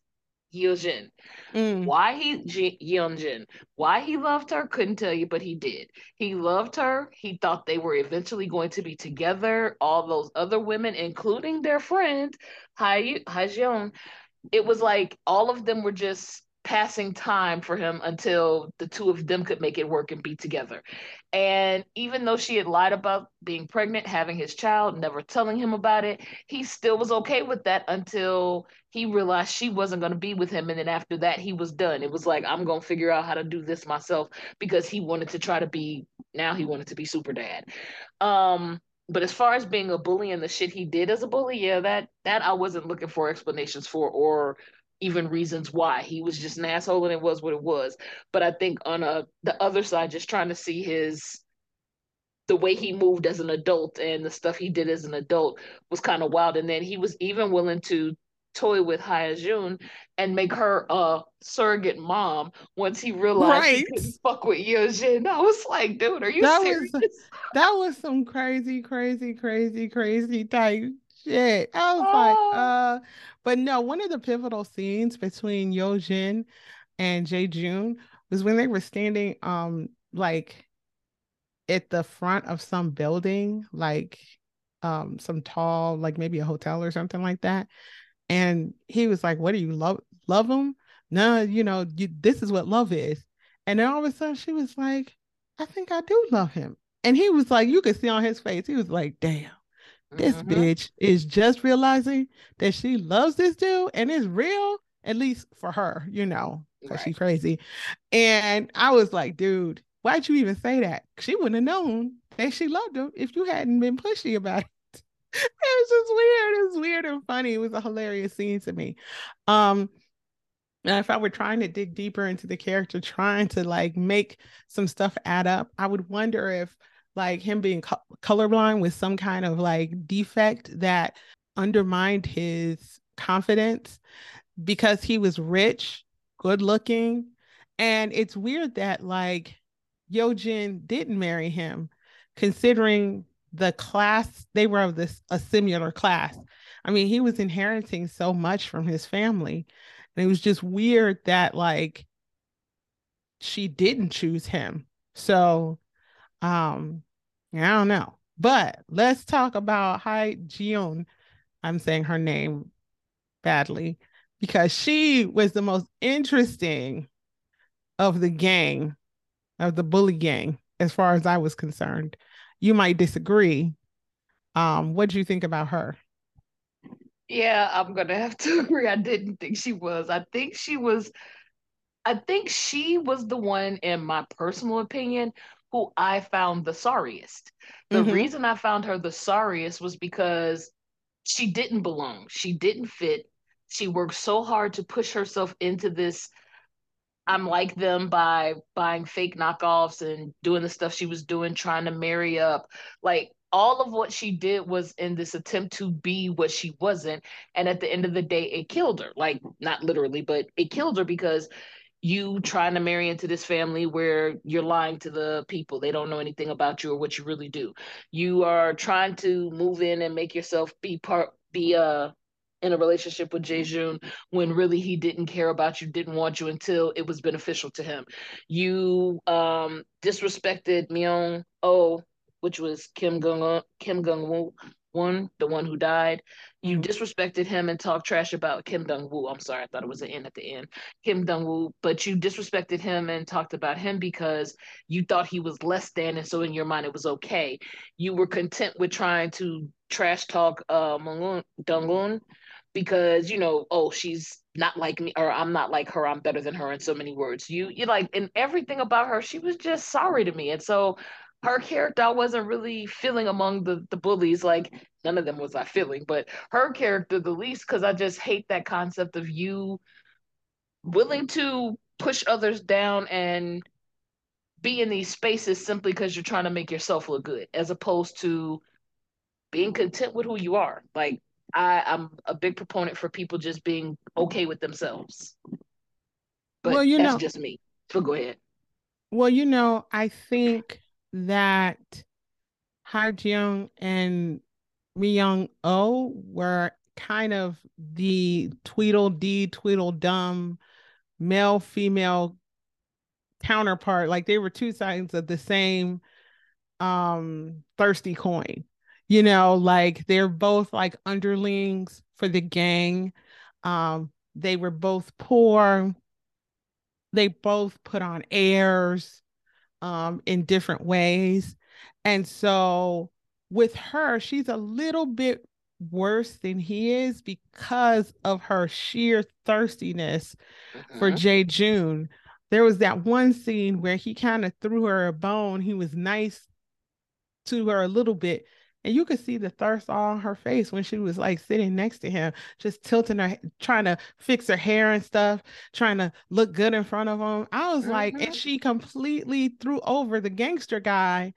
Hyojin. Mm, Why he Ji- Yeonjin, why he loved her, couldn't tell you, but he did. He loved her. He thought they were eventually going to be together. All those other women, including their friend Hai Hajeon, it was like all of them were just passing time for him until the two of them could make it work and be together. And even though she had lied about being pregnant, having his child, never telling him about it, he still was okay with that until he realized she wasn't going to be with him. And then after that, he was done. It was like, I'm going to figure out how to do this myself because he wanted to try to be, now he wanted to be super dad. Um, but as far as being a bully and the shit he did as a bully, yeah, that that I wasn't looking for explanations for or even reasons why. He was just an asshole and it was what it was. But I think on a the other side, just trying to see his the way he moved as an adult and the stuff he did as an adult was kind of wild. And then he was even willing to toy with Hyojin and make her a surrogate mom once he realized right. he couldn't fuck with Yojin. I was like, dude, are you that serious? Was, that was some crazy, crazy, crazy, crazy type shit. I was oh. like, uh, but no, one of the pivotal scenes between Yo Jin and Jae was when they were standing um like at the front of some building, like um some tall, like maybe a hotel or something like that. And he was like, What do you love love him? No, you know, you, this is what love is. And then all of a sudden she was like, I think I do love him. And he was like, you could see on his face, he was like, damn, this mm-hmm. bitch is just realizing that she loves this dude and it's real, at least for her, you know, because right. she's crazy. And I was like, dude, why'd you even say that? She wouldn't have known that she loved him if you hadn't been pushy about it. it was just weird. It was weird and funny. It was a hilarious scene to me. Um, and if I were trying to dig deeper into the character, trying to like make some stuff add up, I would wonder if like him being co- colorblind with some kind of like defect that undermined his confidence because he was rich, good looking. And it's weird that like Yojin didn't marry him, considering the class they were of this a similar class. I mean, he was inheriting so much from his family. And it was just weird that like she didn't choose him. So um, I don't know. But let's talk about Hai Jion. I'm saying her name badly because she was the most interesting of the gang, of the bully gang, as far as I was concerned. You might disagree. Um, what do you think about her? Yeah, I'm gonna have to agree. I didn't think she was. I think she was I think she was the one, in my personal opinion, who I found the sorriest. The mm-hmm. reason I found her the sorriest was because she didn't belong. She didn't fit. She worked so hard to push herself into this. I'm like them by buying fake knockoffs and doing the stuff she was doing, trying to marry up. Like all of what she did was in this attempt to be what she wasn't. And at the end of the day, it killed her. Like, not literally, but it killed her because you trying to marry into this family where you're lying to the people. They don't know anything about you or what you really do. You are trying to move in and make yourself be part be uh in a relationship with Jae when really he didn't care about you, didn't want you until it was beneficial to him. You um disrespected Myung Oh, which was Kim Gung Kim Gung Woo one, the one who died. You disrespected him and talked trash about Kim Dong Woo. I'm sorry, I thought it was an N at the end. Kim Dong Woo, but you disrespected him and talked about him because you thought he was less than, and so in your mind it was okay. You were content with trying to trash talk uh Mungun Dungun because you know, oh, she's not like me, or I'm not like her. I'm better than her in so many words. You, you like, and everything about her, she was just sorry to me, and so her character I wasn't really feeling among the the bullies. Like none of them was I feeling, but her character the least because I just hate that concept of you willing to push others down and be in these spaces simply because you're trying to make yourself look good, as opposed to being content with who you are. Like I, I'm a big proponent for people just being okay with themselves. But well, you that's know, just me. So go ahead. Well, you know, I think that Ha Jung and Mi Young Oh were kind of the Tweedledee, Tweedledum male female counterpart. Like they were two sides of the same um thirsty coin. You know, like they're both like underlings for the gang. Um, they were both poor. they both put on airs um, in different ways. And so with her, she's a little bit worse than he is because of her sheer thirstiness mm-hmm. for Jae June. There was that one scene where he kind of threw her a bone. He was nice to her a little bit, and you could see the thirst on her face when she was like sitting next to him, just tilting her, trying to fix her hair and stuff, trying to look good in front of him. I was mm-hmm. like, and mm-hmm. she completely threw over the gangster guy.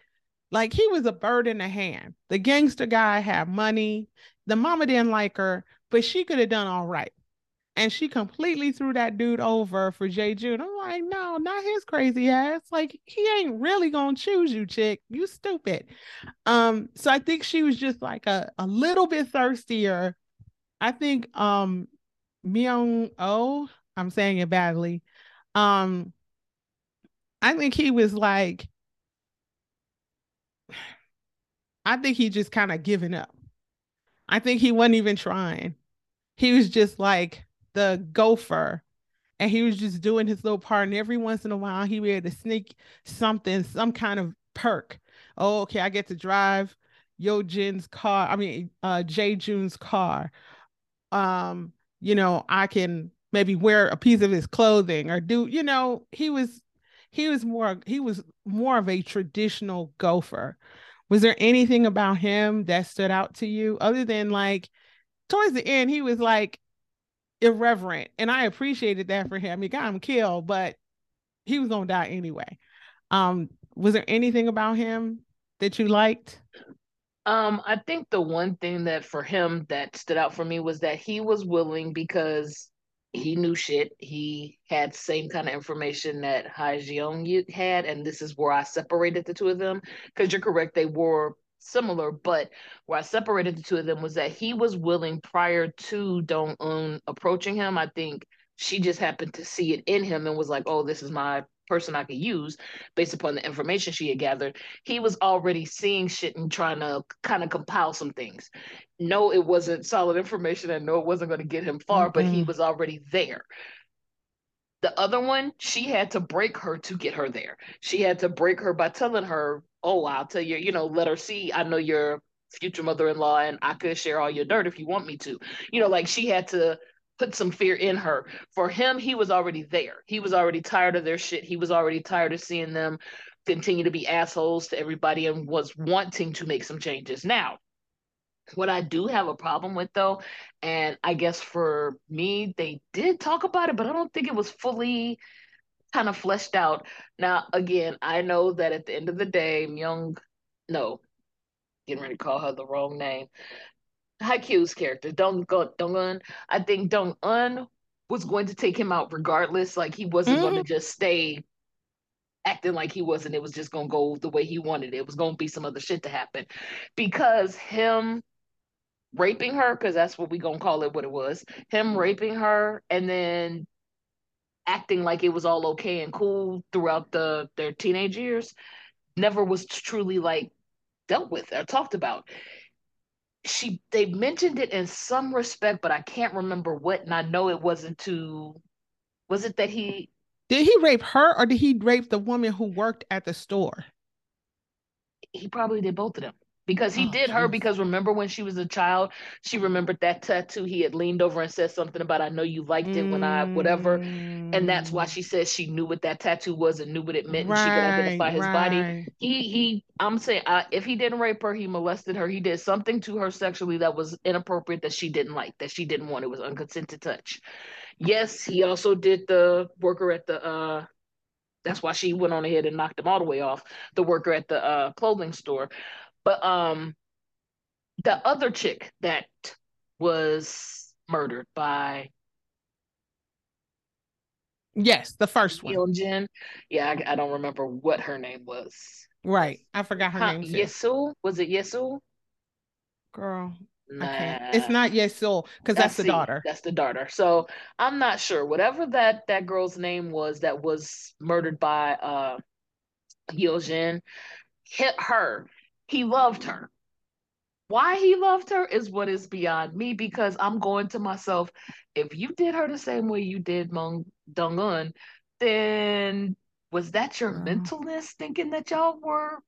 Like he was a bird in the hand. The gangster guy had money. The mama didn't like her, but she could have done all right. And she completely threw that dude over for Jae June. I'm like, no, not his crazy ass. Like, he ain't really gonna choose you, chick. You stupid. Um, so I think she was just like a, a little bit thirstier. I think um Myung Oh, I'm saying it badly. Um, I think he was like, I think he just kind of given up. I think he wasn't even trying. He was just like the gopher and he was just doing his little part. And every once in a while, he would to sneak something, some kind of perk. Oh, okay, I get to drive Yo Jin's car. I mean, uh, Jae June's car. Um, you know, I can maybe wear a piece of his clothing or do, you know, he was he was more he was more of a traditional gopher. Was there anything about him that stood out to you other than like towards the end he was like irreverent. And I appreciated that for him. He got him killed, but he was gonna die anyway. Um, was there anything about him that you liked? Um, I think the one thing that for him that stood out for me was that he was willing because he knew shit. He had same kind of information that Hai Jeong had, and this is where I separated the two of them. Because you're correct, they were similar, but where I separated the two of them was that he was willing prior to Dong Un approaching him. I think she just happened to see it in him and was like, oh, this is my person I could use based upon the information she had gathered. He was already seeing shit and trying to kind of compile some things. No, it wasn't solid information and no, it wasn't going to get him far, mm-hmm. but he was already there. The other one, she had to break her to get her there. She had to break her by telling her, Oh, I'll tell you, you know, let her see, I know your future mother in law and I could share all your dirt if you want me to. You know, like she had to put some fear in her. For him, he was already there. He was already tired of their shit. He was already tired of seeing them continue to be assholes to everybody and was wanting to make some changes. Now, what I do have a problem with though, and I guess for me, they did talk about it, but I don't think it was fully kind of fleshed out. Now, again, I know that at the end of the day, Myung, no, getting ready to call her the wrong name. Hye Kyo's character, Dong Dong Un. I think Dong Un was going to take him out regardless. Like he wasn't mm-hmm. going to just stay acting like he wasn't. It was just going to go the way he wanted it. It was going to be some other shit to happen because him raping her because that's what we gonna call it what it was him raping her and then acting like it was all okay and cool throughout the their teenage years never was truly like dealt with or talked about. She they mentioned it in some respect but i can't remember what and i know it wasn't too was it that he did he rape her or did he rape the woman who worked at the store? He probably did both of them because he oh, did her because remember when she was a child she remembered that tattoo he had leaned over and said something about i know you liked it when i whatever. And that's why she says she knew what that tattoo was and knew what it meant right, and she could identify his right. body he he i'm saying uh, if he didn't rape her he molested her he did something to her sexually that was inappropriate that she didn't like that she didn't want it was unconsented touch. Yes he also did the worker at the uh that's why she went on ahead and knocked him all the way off the worker at the uh, clothing store but um, the other chick that was murdered by Yes, the first one. Jen. Yeah, I, I, don't remember what her name was. Right. I forgot her huh, name. Too. Yesul? Was it Yesul? Girl. Nah. It's not Yesul because that's, that's the daughter. That's the daughter. So I'm not sure. Whatever that that girl's name was that was murdered by uh Hyojin, hit her he loved her. Why he loved her is what is beyond me because I'm going to myself, if you did her the same way you did Mong Dong Un, then was that your Girl. mentalness thinking that y'all were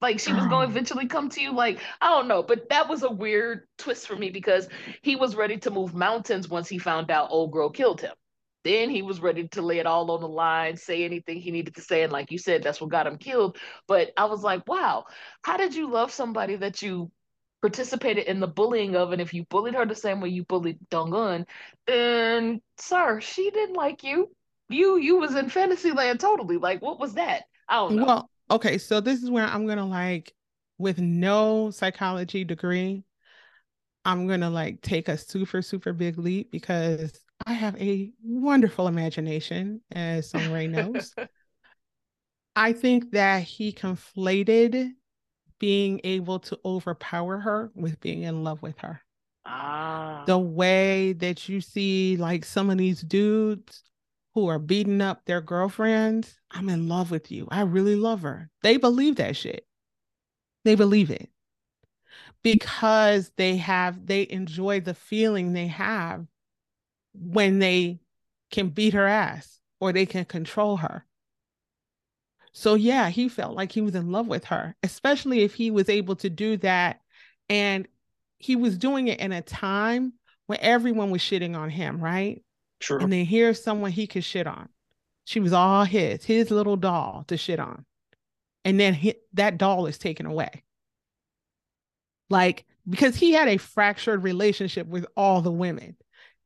like she was going to eventually come to you like i don't know but that was a weird twist for me because he was ready to move mountains once he found out old girl killed him then he was ready to lay it all on the line say anything he needed to say and like you said that's what got him killed. But i was like wow how did you love somebody that you participated in the bullying of? And if you bullied her the same way you bullied Dong-un, then sir she didn't like you. You you was in fantasy land totally. Like what was that? I don't know. Well, okay, so this is where I'm gonna like, with no psychology degree, I'm gonna like take a super, super big leap because I have a wonderful imagination, as Song Rae knows. I think that he conflated being able to overpower her with being in love with her. ah The way that you see like some of these dudes who are beating up their girlfriends, I'm in love with you. I really love her. They believe that shit. They believe it because they have, they enjoy the feeling they have when they can beat her ass or they can control her. So, yeah, he felt like he was in love with her, especially if he was able to do that. And he was doing it in a time when everyone was shitting on him, right? true And then here's someone he could shit on. She was all his, his little doll to shit on. And then he, that doll is taken away. Like, because he had a fractured relationship with all the women.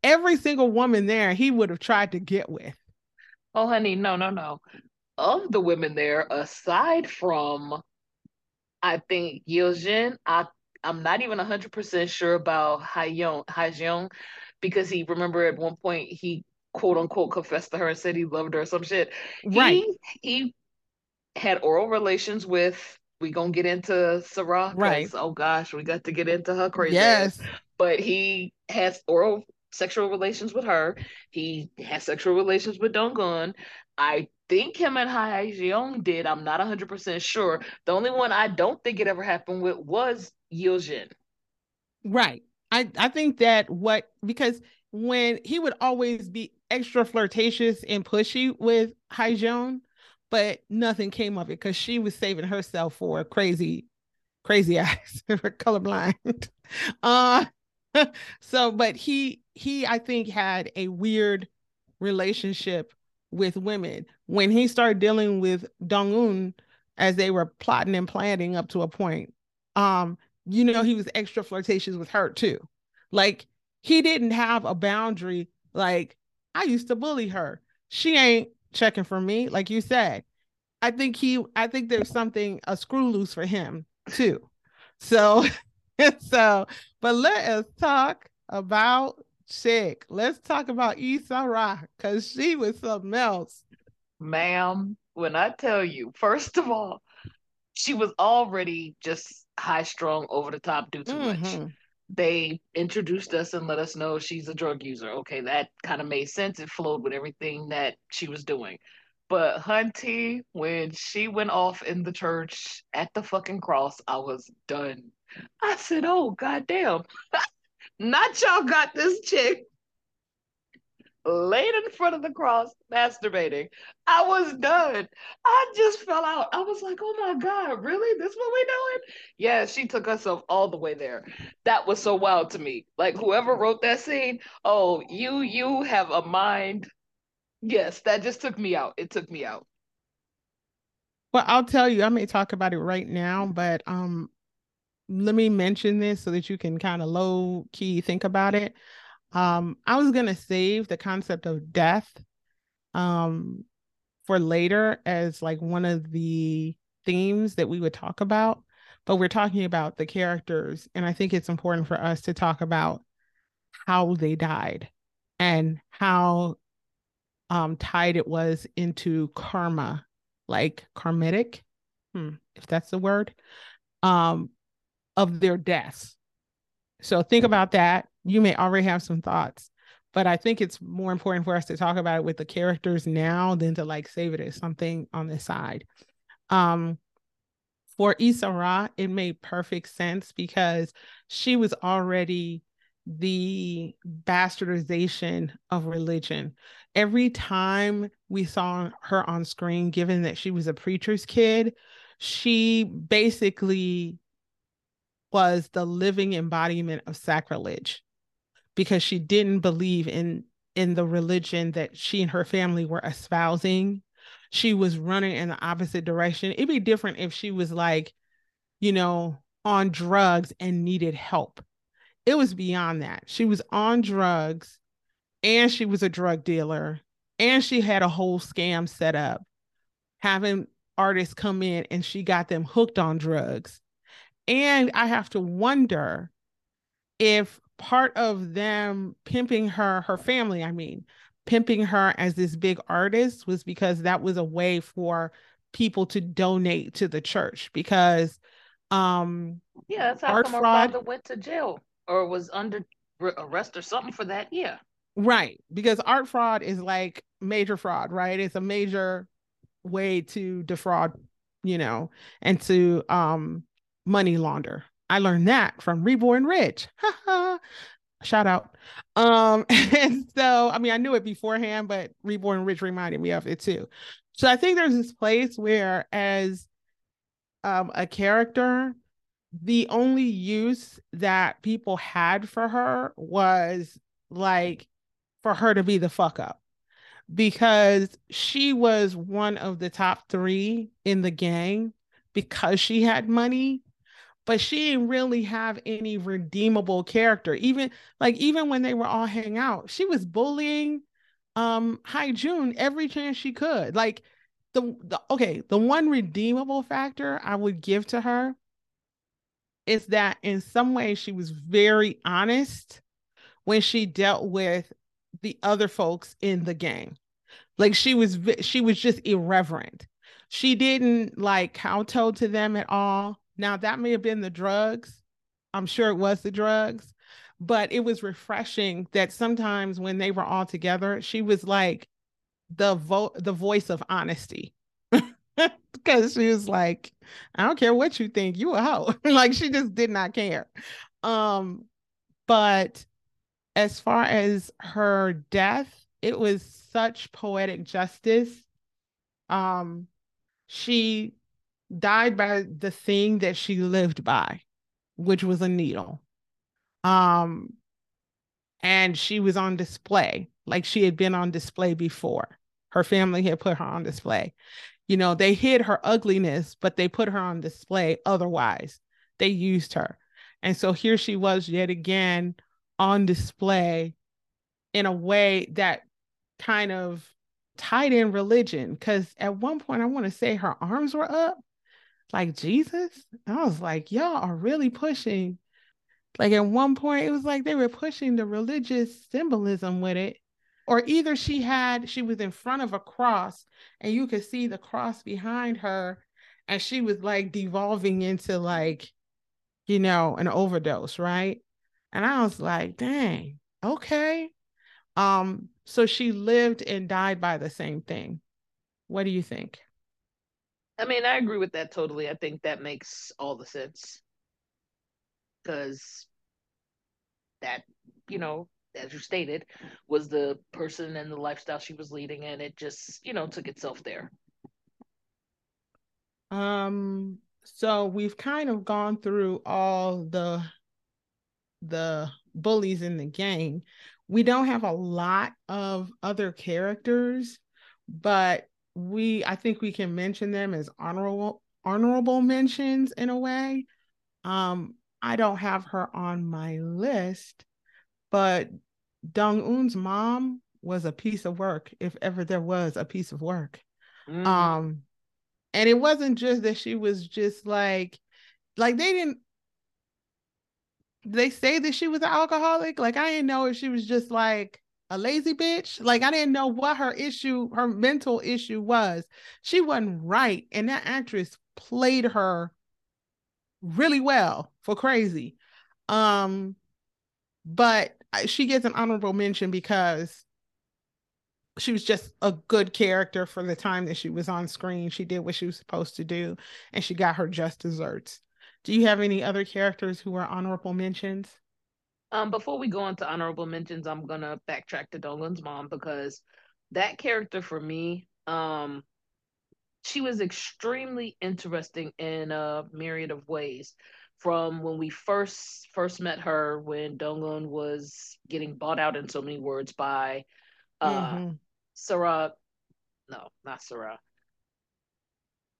Every single woman there, he would have tried to get with. oh honey no no no of the women there aside from i think Yeojin, i i'm not even 100% sure about Hayeon Hajeon because he remember at one point he quote unquote confessed to her and said he loved her or some shit Right, he he had oral relations with we gonna get into Sarah right. oh gosh, we got to get into her crazy. Yes, But he has oral sexual relations with her. He has sexual relations with Donggun. I think him and Hai Jeong did. I'm not 100% sure. The only one I don't think it ever happened with was Yeojin. right. I, I think that what, because when he would always be extra flirtatious and pushy with Hyjeon, but nothing came of it because she was saving herself for crazy, crazy eyes, colorblind. Uh, so, but he, he, I think had a weird relationship with women when he started dealing with Dong-un as they were plotting and planning up to a point. Um, you know, he was extra flirtatious with her too. Like he didn't have a boundary. Like I used to bully her. She ain't checking for me, like you said. I think he, I think there's something a screw loose for him too. So, so, but let us talk about chick. Let's talk about Issa Rae because she was something else. Ma'am, when I tell you, first of all, she was already just high strung, over the top, do too much. Mm-hmm. They introduced us and let us know she's a drug user. Okay, that kind of made sense. It flowed with everything that she was doing. But Hunty, when she went off in the church at the fucking cross, I was done. I said, oh, goddamn. Not y'all got this chick laid in front of the cross masturbating. I was done. I just fell out. I was like, oh my God, really? This what we doing? Yeah, she took herself all the way there. That was so wild to me. Like whoever wrote that scene, oh, you you have a mind. Yes, that just took me out. It took me out. Well, I'll tell you, I may talk about it right now, but um, let me mention this so that you can kind of low key think about it. Um, I was gonna save the concept of death um for later as like one of the themes that we would talk about, but we're talking about the characters, and I think it's important for us to talk about how they died and how um tied it was into karma, like karmitic, hmm, if that's the word, um, of their deaths. So think about that. You may already have some thoughts, but I think it's more important for us to talk about it with the characters now than to like save it as something on the side. Um, for Issa Rae, it made perfect sense because she was already the bastardization of religion. every time we saw her on screen, given that she was a preacher's kid, she basically was the living embodiment of sacrilege because she didn't believe in in the religion that she and her family were espousing. She was running in the opposite direction. It'd be different if she was like, you know, on drugs and needed help. It was beyond that. She was on drugs and she was a drug dealer and she had a whole scam set up having artists come in and she got them hooked on drugs and i have to wonder if part of them pimping her her family i mean pimping her as this big artist was because that was a way for people to donate to the church because um yeah that's how art come fraud, her father went to jail or was under arrest or something for that yeah Right. Because art fraud is like major fraud, right? It's a major way to defraud, you know, and to um money launder. I learned that from Reborn Rich. Shout out. Um, and so I mean I knew it beforehand, but Reborn Rich reminded me of it too. So I think there's this place where as um a character, the only use that people had for her was like for her to be the fuck up because she was one of the top three in the gang because she had money but she didn't really have any redeemable character even like even when they were all hanging out she was bullying um Hi-Jun every chance she could like the, the okay the one redeemable factor i would give to her is that in some ways she was very honest when she dealt with the other folks in the gang. Like she was she was just irreverent. She didn't like kowtow to them at all. Now that may have been the drugs. I'm sure it was the drugs, but it was refreshing that sometimes when they were all together, she was like the vo- the voice of honesty. because she was like, I don't care what you think, you a hoe. like she just did not care. Um, but as far as her death, it was such poetic justice. Um, she died by the thing that she lived by, which was a needle. Um, and she was on display, like she had been on display before. Her family had put her on display. You know, they hid her ugliness, but they put her on display otherwise. They used her. And so here she was yet again on display in a way that kind of tied in religion. Because at one point, I want to say her arms were up, like Jesus. I was like, y'all are really pushing. Like at one point, it was like they were pushing the religious symbolism with it. Or either she had, she was in front of a cross and you could see the cross behind her and she was like devolving into like, you know, an overdose, right? And I was like, dang, okay. Um, so she lived and died by the same thing. What do you think? I mean, I agree with that totally. I think that makes all the sense. Because that, you know, as you stated, was the person and the lifestyle she was leading, and it just, you know, took itself there. Um, so we've kind of gone through all the the bullies in the gang. We don't have a lot of other characters, but we I think we can mention them as honorable honorable mentions in a way. Um, I don't have her on my list, but Dong Eun's mom was a piece of work, if ever there was a piece of work. Mm. Um, and it wasn't just that she was just like, like they didn't they say that she was an alcoholic? Like I didn't know if she was just like a lazy bitch. Like I didn't know what her issue, her mental issue was. She wasn't right. And that actress played her really well for crazy. Um, but she gets an honorable mention because she was just a good character for the time that she was on screen. She did what she was supposed to do, and she got her just desserts. Do you have any other characters who are honorable mentions? Um, before we go on to honorable mentions, I'm gonna backtrack to Dong Eun's mom because that character for me, um, she was extremely interesting in a myriad of ways. From when we first first met her, when Dong was getting bought out in so many words by uh mm-hmm. Sarah, no, not Sarah.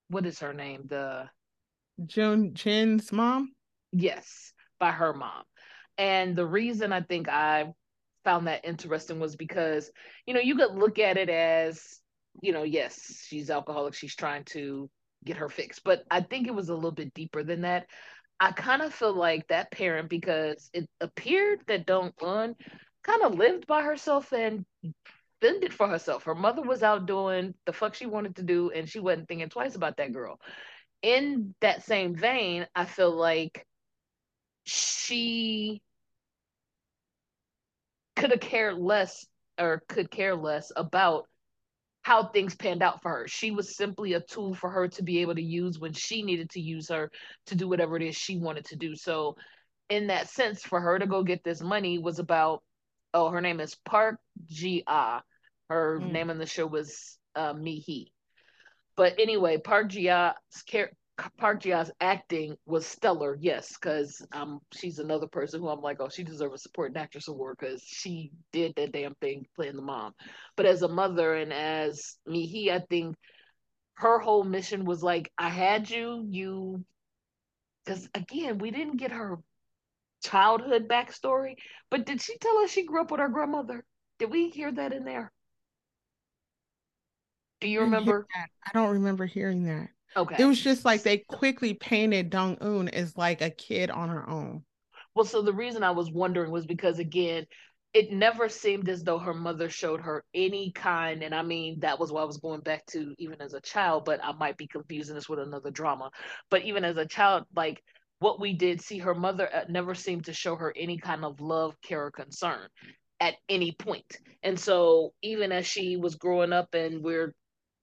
What is her name? The Joan Chin's mom? Yes, by her mom. And the reason I think I found that interesting was because, you know, you could look at it as, you know, yes, she's alcoholic, she's trying to get her fixed. But I think it was a little bit deeper than that. I kind of feel like that parent, because it appeared that Dong Un kind of lived by herself and fended for herself. Her mother was out doing the fuck she wanted to do, and she wasn't thinking twice about that girl. In that same vein, I feel like she could have cared less or could care less about how things panned out for her. She was simply a tool for her to be able to use when she needed to use her to do whatever it is she wanted to do. So, in that sense, for her to go get this money was about, oh, her name is Park Ji Ah. Her mm. name on the show was uh, Mi Hee. But anyway, Park Ji Ah's character Park Ji-ah's acting was stellar, yes, because um she's another person who I'm like, oh, she deserves a supporting actress award because she did that damn thing playing the mom. But as a mother and as Mi Hee, I think her whole mission was like, I had you, you, because again, we didn't get her childhood backstory, but did she tell us she grew up with her grandmother? Did we hear that in there? Do you remember? I don't remember hearing that. Okay. It was just like they quickly painted Dong Un as like a kid on her own. Well, so the reason I was wondering was because again, it never seemed as though her mother showed her any kind, and I mean that was what I was going back to even as a child, but I might be confusing this with another drama. But even as a child, like what we did see, her mother uh, never seemed to show her any kind of love, care, or concern at any point. And so even as she was growing up and we're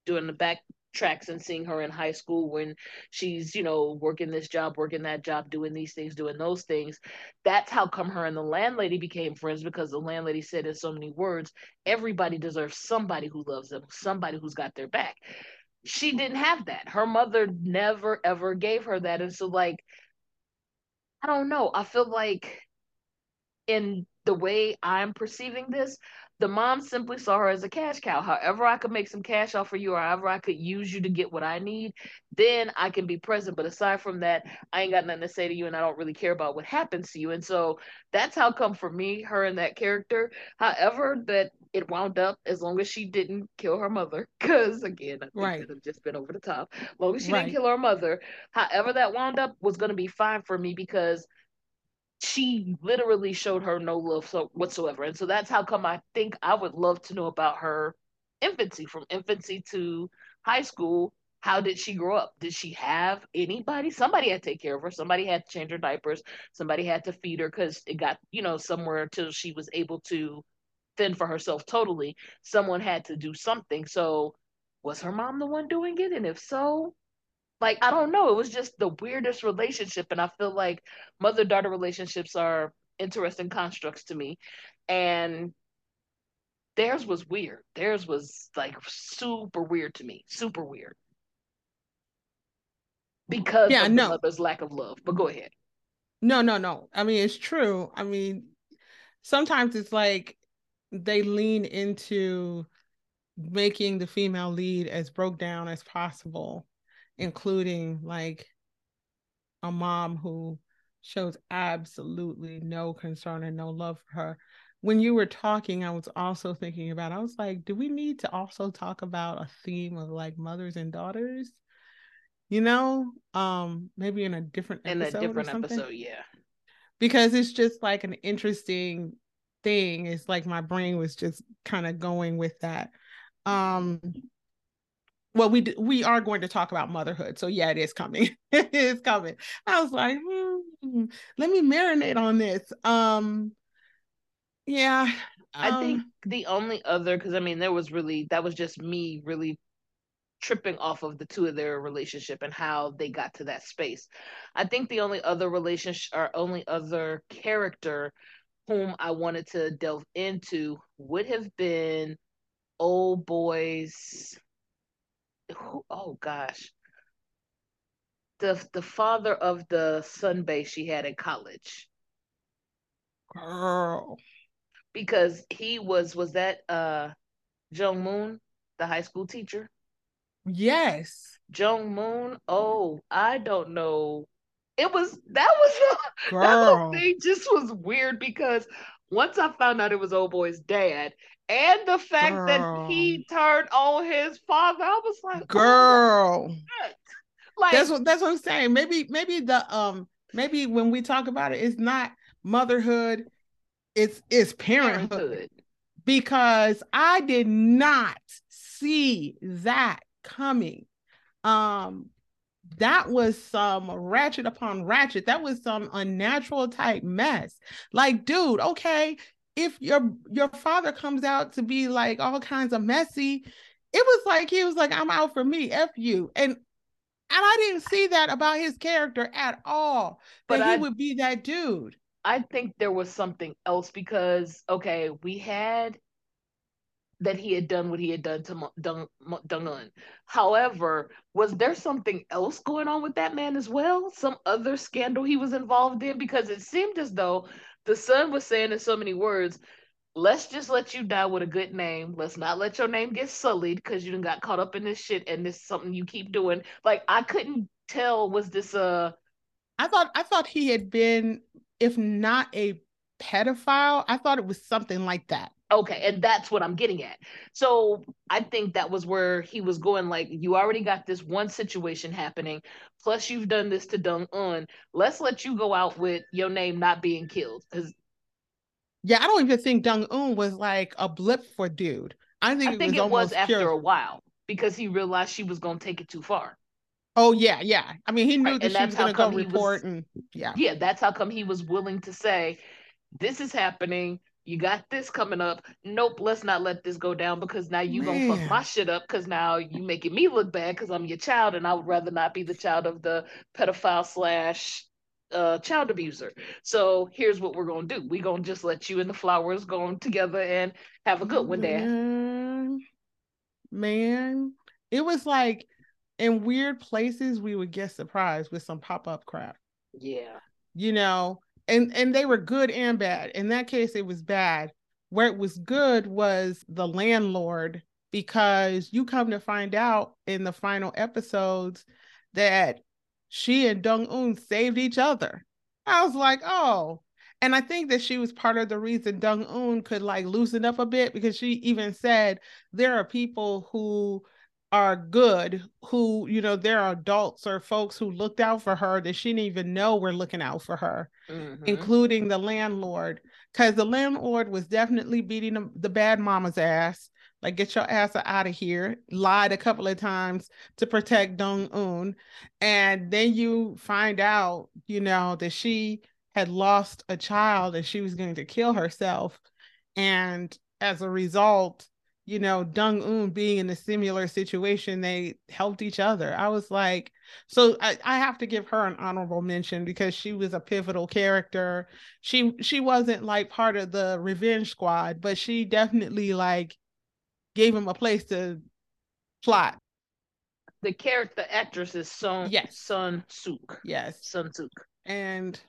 doing the back tracks and seeing her in high school when she's you know working this job working that job doing these things doing those things. That's how come her and the landlady became friends because the landlady said in so many words everybody deserves somebody who loves them somebody who's got their back. She didn't have that. Her mother never ever gave her that. And so like i don't know. I feel like in the way i'm perceiving this the mom simply saw her as a cash cow. However, I could make some cash off for you, or however I could use you to get what I need, then I can be present. But aside from that, I ain't got nothing to say to you, and I don't really care about what happens to you. And so that's how come for me, her and that character. However, that it wound up as long as she didn't kill her mother, because again, I think right. have just been over the top. As long as she right. didn't kill her mother, however that wound up was going to be fine for me because she literally showed her no love so whatsoever. And so that's how come I think I would love to know about her infancy, from infancy to high school. How did she grow up? Did she have anybody? Somebody had to take care of her. Somebody had to change her diapers. Somebody had to feed her because it got, you know, somewhere until she was able to fend for herself totally. Someone had to do something. So was her mom the one doing it? And if so, like I don't know, it was just the weirdest relationship, and I feel like mother daughter relationships are interesting constructs to me, and theirs was weird. Theirs was like super weird to me, super weird because yeah, of no. the mother's lack of love. But go ahead. No, no, no. I mean, it's true. I mean, sometimes it's like they lean into making the female lead as broke down as possible including like a mom who shows absolutely no concern and no love for her. When you were talking, I was also thinking about, I was like, do we need to also talk about a theme of like mothers and daughters? You know, um, maybe in a different in a different episode, yeah. Because it's just like an interesting thing. It's like my brain was just kind of going with that. Um, well we we are going to talk about motherhood. So yeah it is coming. It is coming. I was like hmm, let me marinate on this. Um yeah um, i think um, the only other because i mean there was really that was just me really tripping off of the two of their relationship and how they got to that space. I think the only other relationship or only other character whom i wanted to delve into would have been old boys. Oh gosh, the the father of the sunbae she had in college. Girl. Because he was was that uh Jung Moon, the high school teacher? Yes. Jung Moon. Oh, I don't know. It was that was Girl. that whole thing just was weird because once I found out it was old boy's dad, and the fact Girl. that he turned on his father, I was like, oh Girl. Oh, like that's what that's what I'm saying. Maybe maybe the um maybe when we talk about it, it's not motherhood, it's it's parenthood. parenthood. Because I did not see that coming. Um that was some ratchet upon ratchet. That was some unnatural type mess. Like, dude, okay, if your your father comes out to be like all kinds of messy, it was like he was like, I'm out for me, F you. And and I didn't see that about his character at all. But that I, he would be that dude. I think there was something else because okay, we had that he had done what he had done to Dong Un. However, was there something else going on with that man as well? Some other scandal he was involved in? Because it seemed as though the son was saying in so many words, let's just let you die with a good name. Let's not let your name get sullied because you done got caught up in this shit and this is something you keep doing. Like I couldn't tell was this a I thought I thought he had been, if not a pedophile, I thought it was something like that. Okay, and that's what I'm getting at. So I think that was where he was going. Like, you already got this one situation happening, plus you've done this to Dong Un. Let's let you go out with your name not being killed. Because yeah, I don't even think Dong Un was like a blip for dude. I think I think it was, it was after pure. a while because he realized she was going to take it too far. Oh yeah, yeah. I mean, he knew right. that and she was going to go report, was, and yeah, yeah. That's how come he was willing to say, "This is happening you got this coming up. Nope, let's not let this go down because now you Man. gonna fuck my shit up because now you making me look bad because I'm your child and I would rather not be the child of the pedophile slash uh, child abuser. So here's what we're gonna do. We're gonna just let you and the flowers go on together and have a good one, Dad. Man. Man, it was like in weird places we would get surprised with some pop-up crap. Yeah. You know, and and they were good and bad. In that case, it was bad. Where it was good was the landlord because you come to find out in the final episodes that she and Dong Un saved each other. I was like, oh. And I think that she was part of the reason Dong Un could like loosen up a bit because she even said there are people who are good who you know there are adults or folks who looked out for her that she didn't even know were looking out for her mm-hmm. including the landlord because the landlord was definitely beating the, the bad mama's ass. Like get your ass out of here lied a couple of times to protect dong un and then you find out you know that she had lost a child and she was going to kill herself. And as a result you know, Dong Un being in a similar situation, they helped each other. I was like, so I, I have to give her an honorable mention because she was a pivotal character. She she wasn't like part of the revenge squad, but she definitely like gave him a place to plot. The character actress is Son yes. Son Sook. Yes. Son Sook. And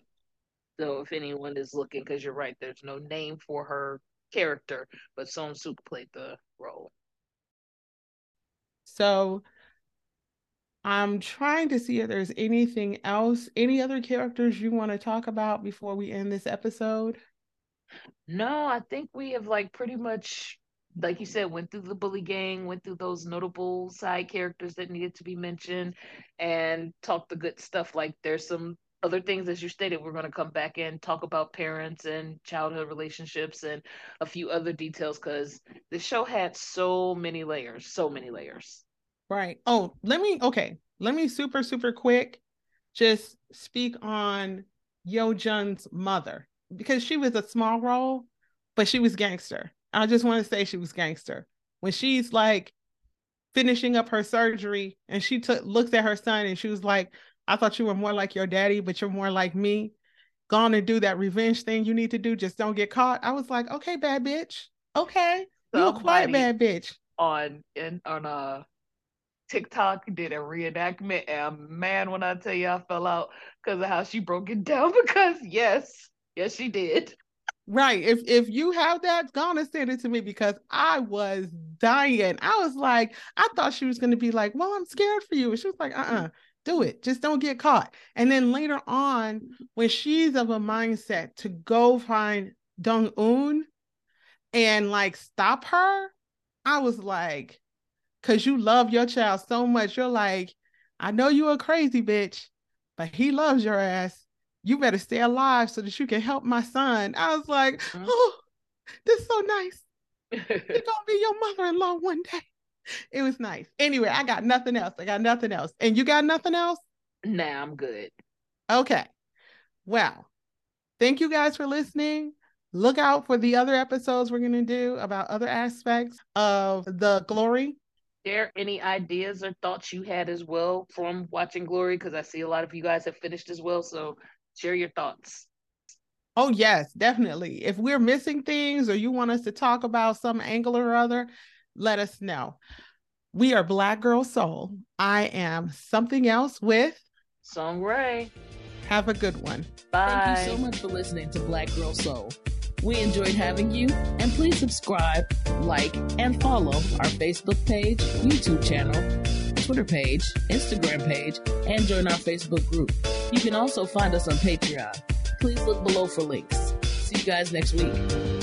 so if anyone is looking, because you're right, there's no name for her character, but Song Suk played the role. So I'm trying to see if there's anything else, any other characters you want to talk about before we end this episode. No, I think we have like pretty much like you said, went through the bully gang, went through those notable side characters that needed to be mentioned, and talked the good stuff. Like there's some other things as you stated we're going to come back and talk about parents and childhood relationships and a few other details because the show had so many layers so many layers. Right. Oh let me okay let me super super quick just speak on Yeojung's mother because she was a small role but she was gangster. I just want to say she was gangster. When she's like finishing up her surgery and she took looks at her son and she was like I thought you were more like your daddy, but you're more like me. Gone and do that revenge thing you need to do. Just don't get caught. I was like, okay, bad bitch. Okay. You a quiet bad bitch. On in on uh TikTok did a reenactment, and man, when I tell you I fell out because of how she broke it down. Because yes, yes, she did. Right. If if you have that, go on and send it to me because I was dying. I was like, I thought she was gonna be like, Well, I'm scared for you. And she was like, uh-uh, do it. Just don't get caught. And then later on, when she's of a mindset to go find Dong Un and like stop her, I was like, because you love your child so much, you're like, I know you a crazy bitch, but he loves your ass you better stay alive so that you can help my son. I was like, mm-hmm. oh, this is so nice. You're gonna be your mother-in-law one day. It was nice. Anyway, I got nothing else. I got nothing else. And you got nothing else? Nah, I'm good. Okay. Well, thank you guys for listening. Look out for the other episodes we're gonna do about other aspects of the glory there any ideas or thoughts you had as well from watching Glory? Because I see a lot of you guys have finished as well. So share your thoughts. Oh, yes, definitely. If we're missing things or you want us to talk about some angle or other, let us know. We are Black Girl Soul. I am something else with Song Rae. Have a good one. Bye. Thank you so much for listening to Black Girl Soul. We enjoyed having you, and please subscribe, like, and follow our Facebook page, YouTube channel, Twitter page, Instagram page, and join our Facebook group. You can also find us on Patreon. Please look below for links. See you guys next week.